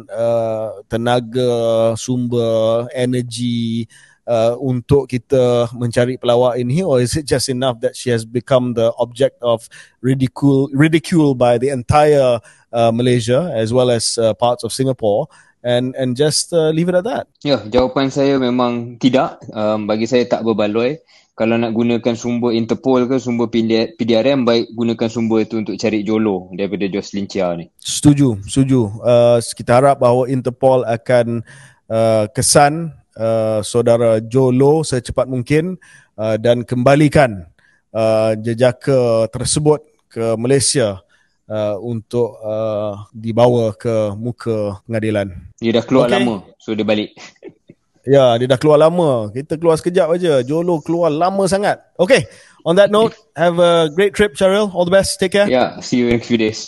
uh, tenaga, sumber, energi uh, untuk kita mencari pelawak ini or is it just enough that she has become the object of ridicule ridicule by the entire uh, Malaysia as well as uh, parts of Singapore and and just uh, leave it at that ya yeah, jawapan saya memang tidak um, bagi saya tak berbaloi kalau nak gunakan sumber Interpol ke sumber PDRM baik gunakan sumber itu untuk cari Jolo daripada Jocelyn Chia ni. Setuju, setuju. Uh, kita harap bahawa Interpol akan uh, kesan uh, saudara Jolo secepat mungkin uh, dan kembalikan uh, jejaka tersebut ke Malaysia uh, untuk uh, dibawa ke muka pengadilan. Dia dah keluar okay. lama, so dia balik. [LAUGHS] Ya, dia dah keluar lama. Kita keluar sekejap aja. Jolo keluar lama sangat. Okay, on that note, have a great trip, Cheryl. All the best. Take care. Yeah, see you in a few days.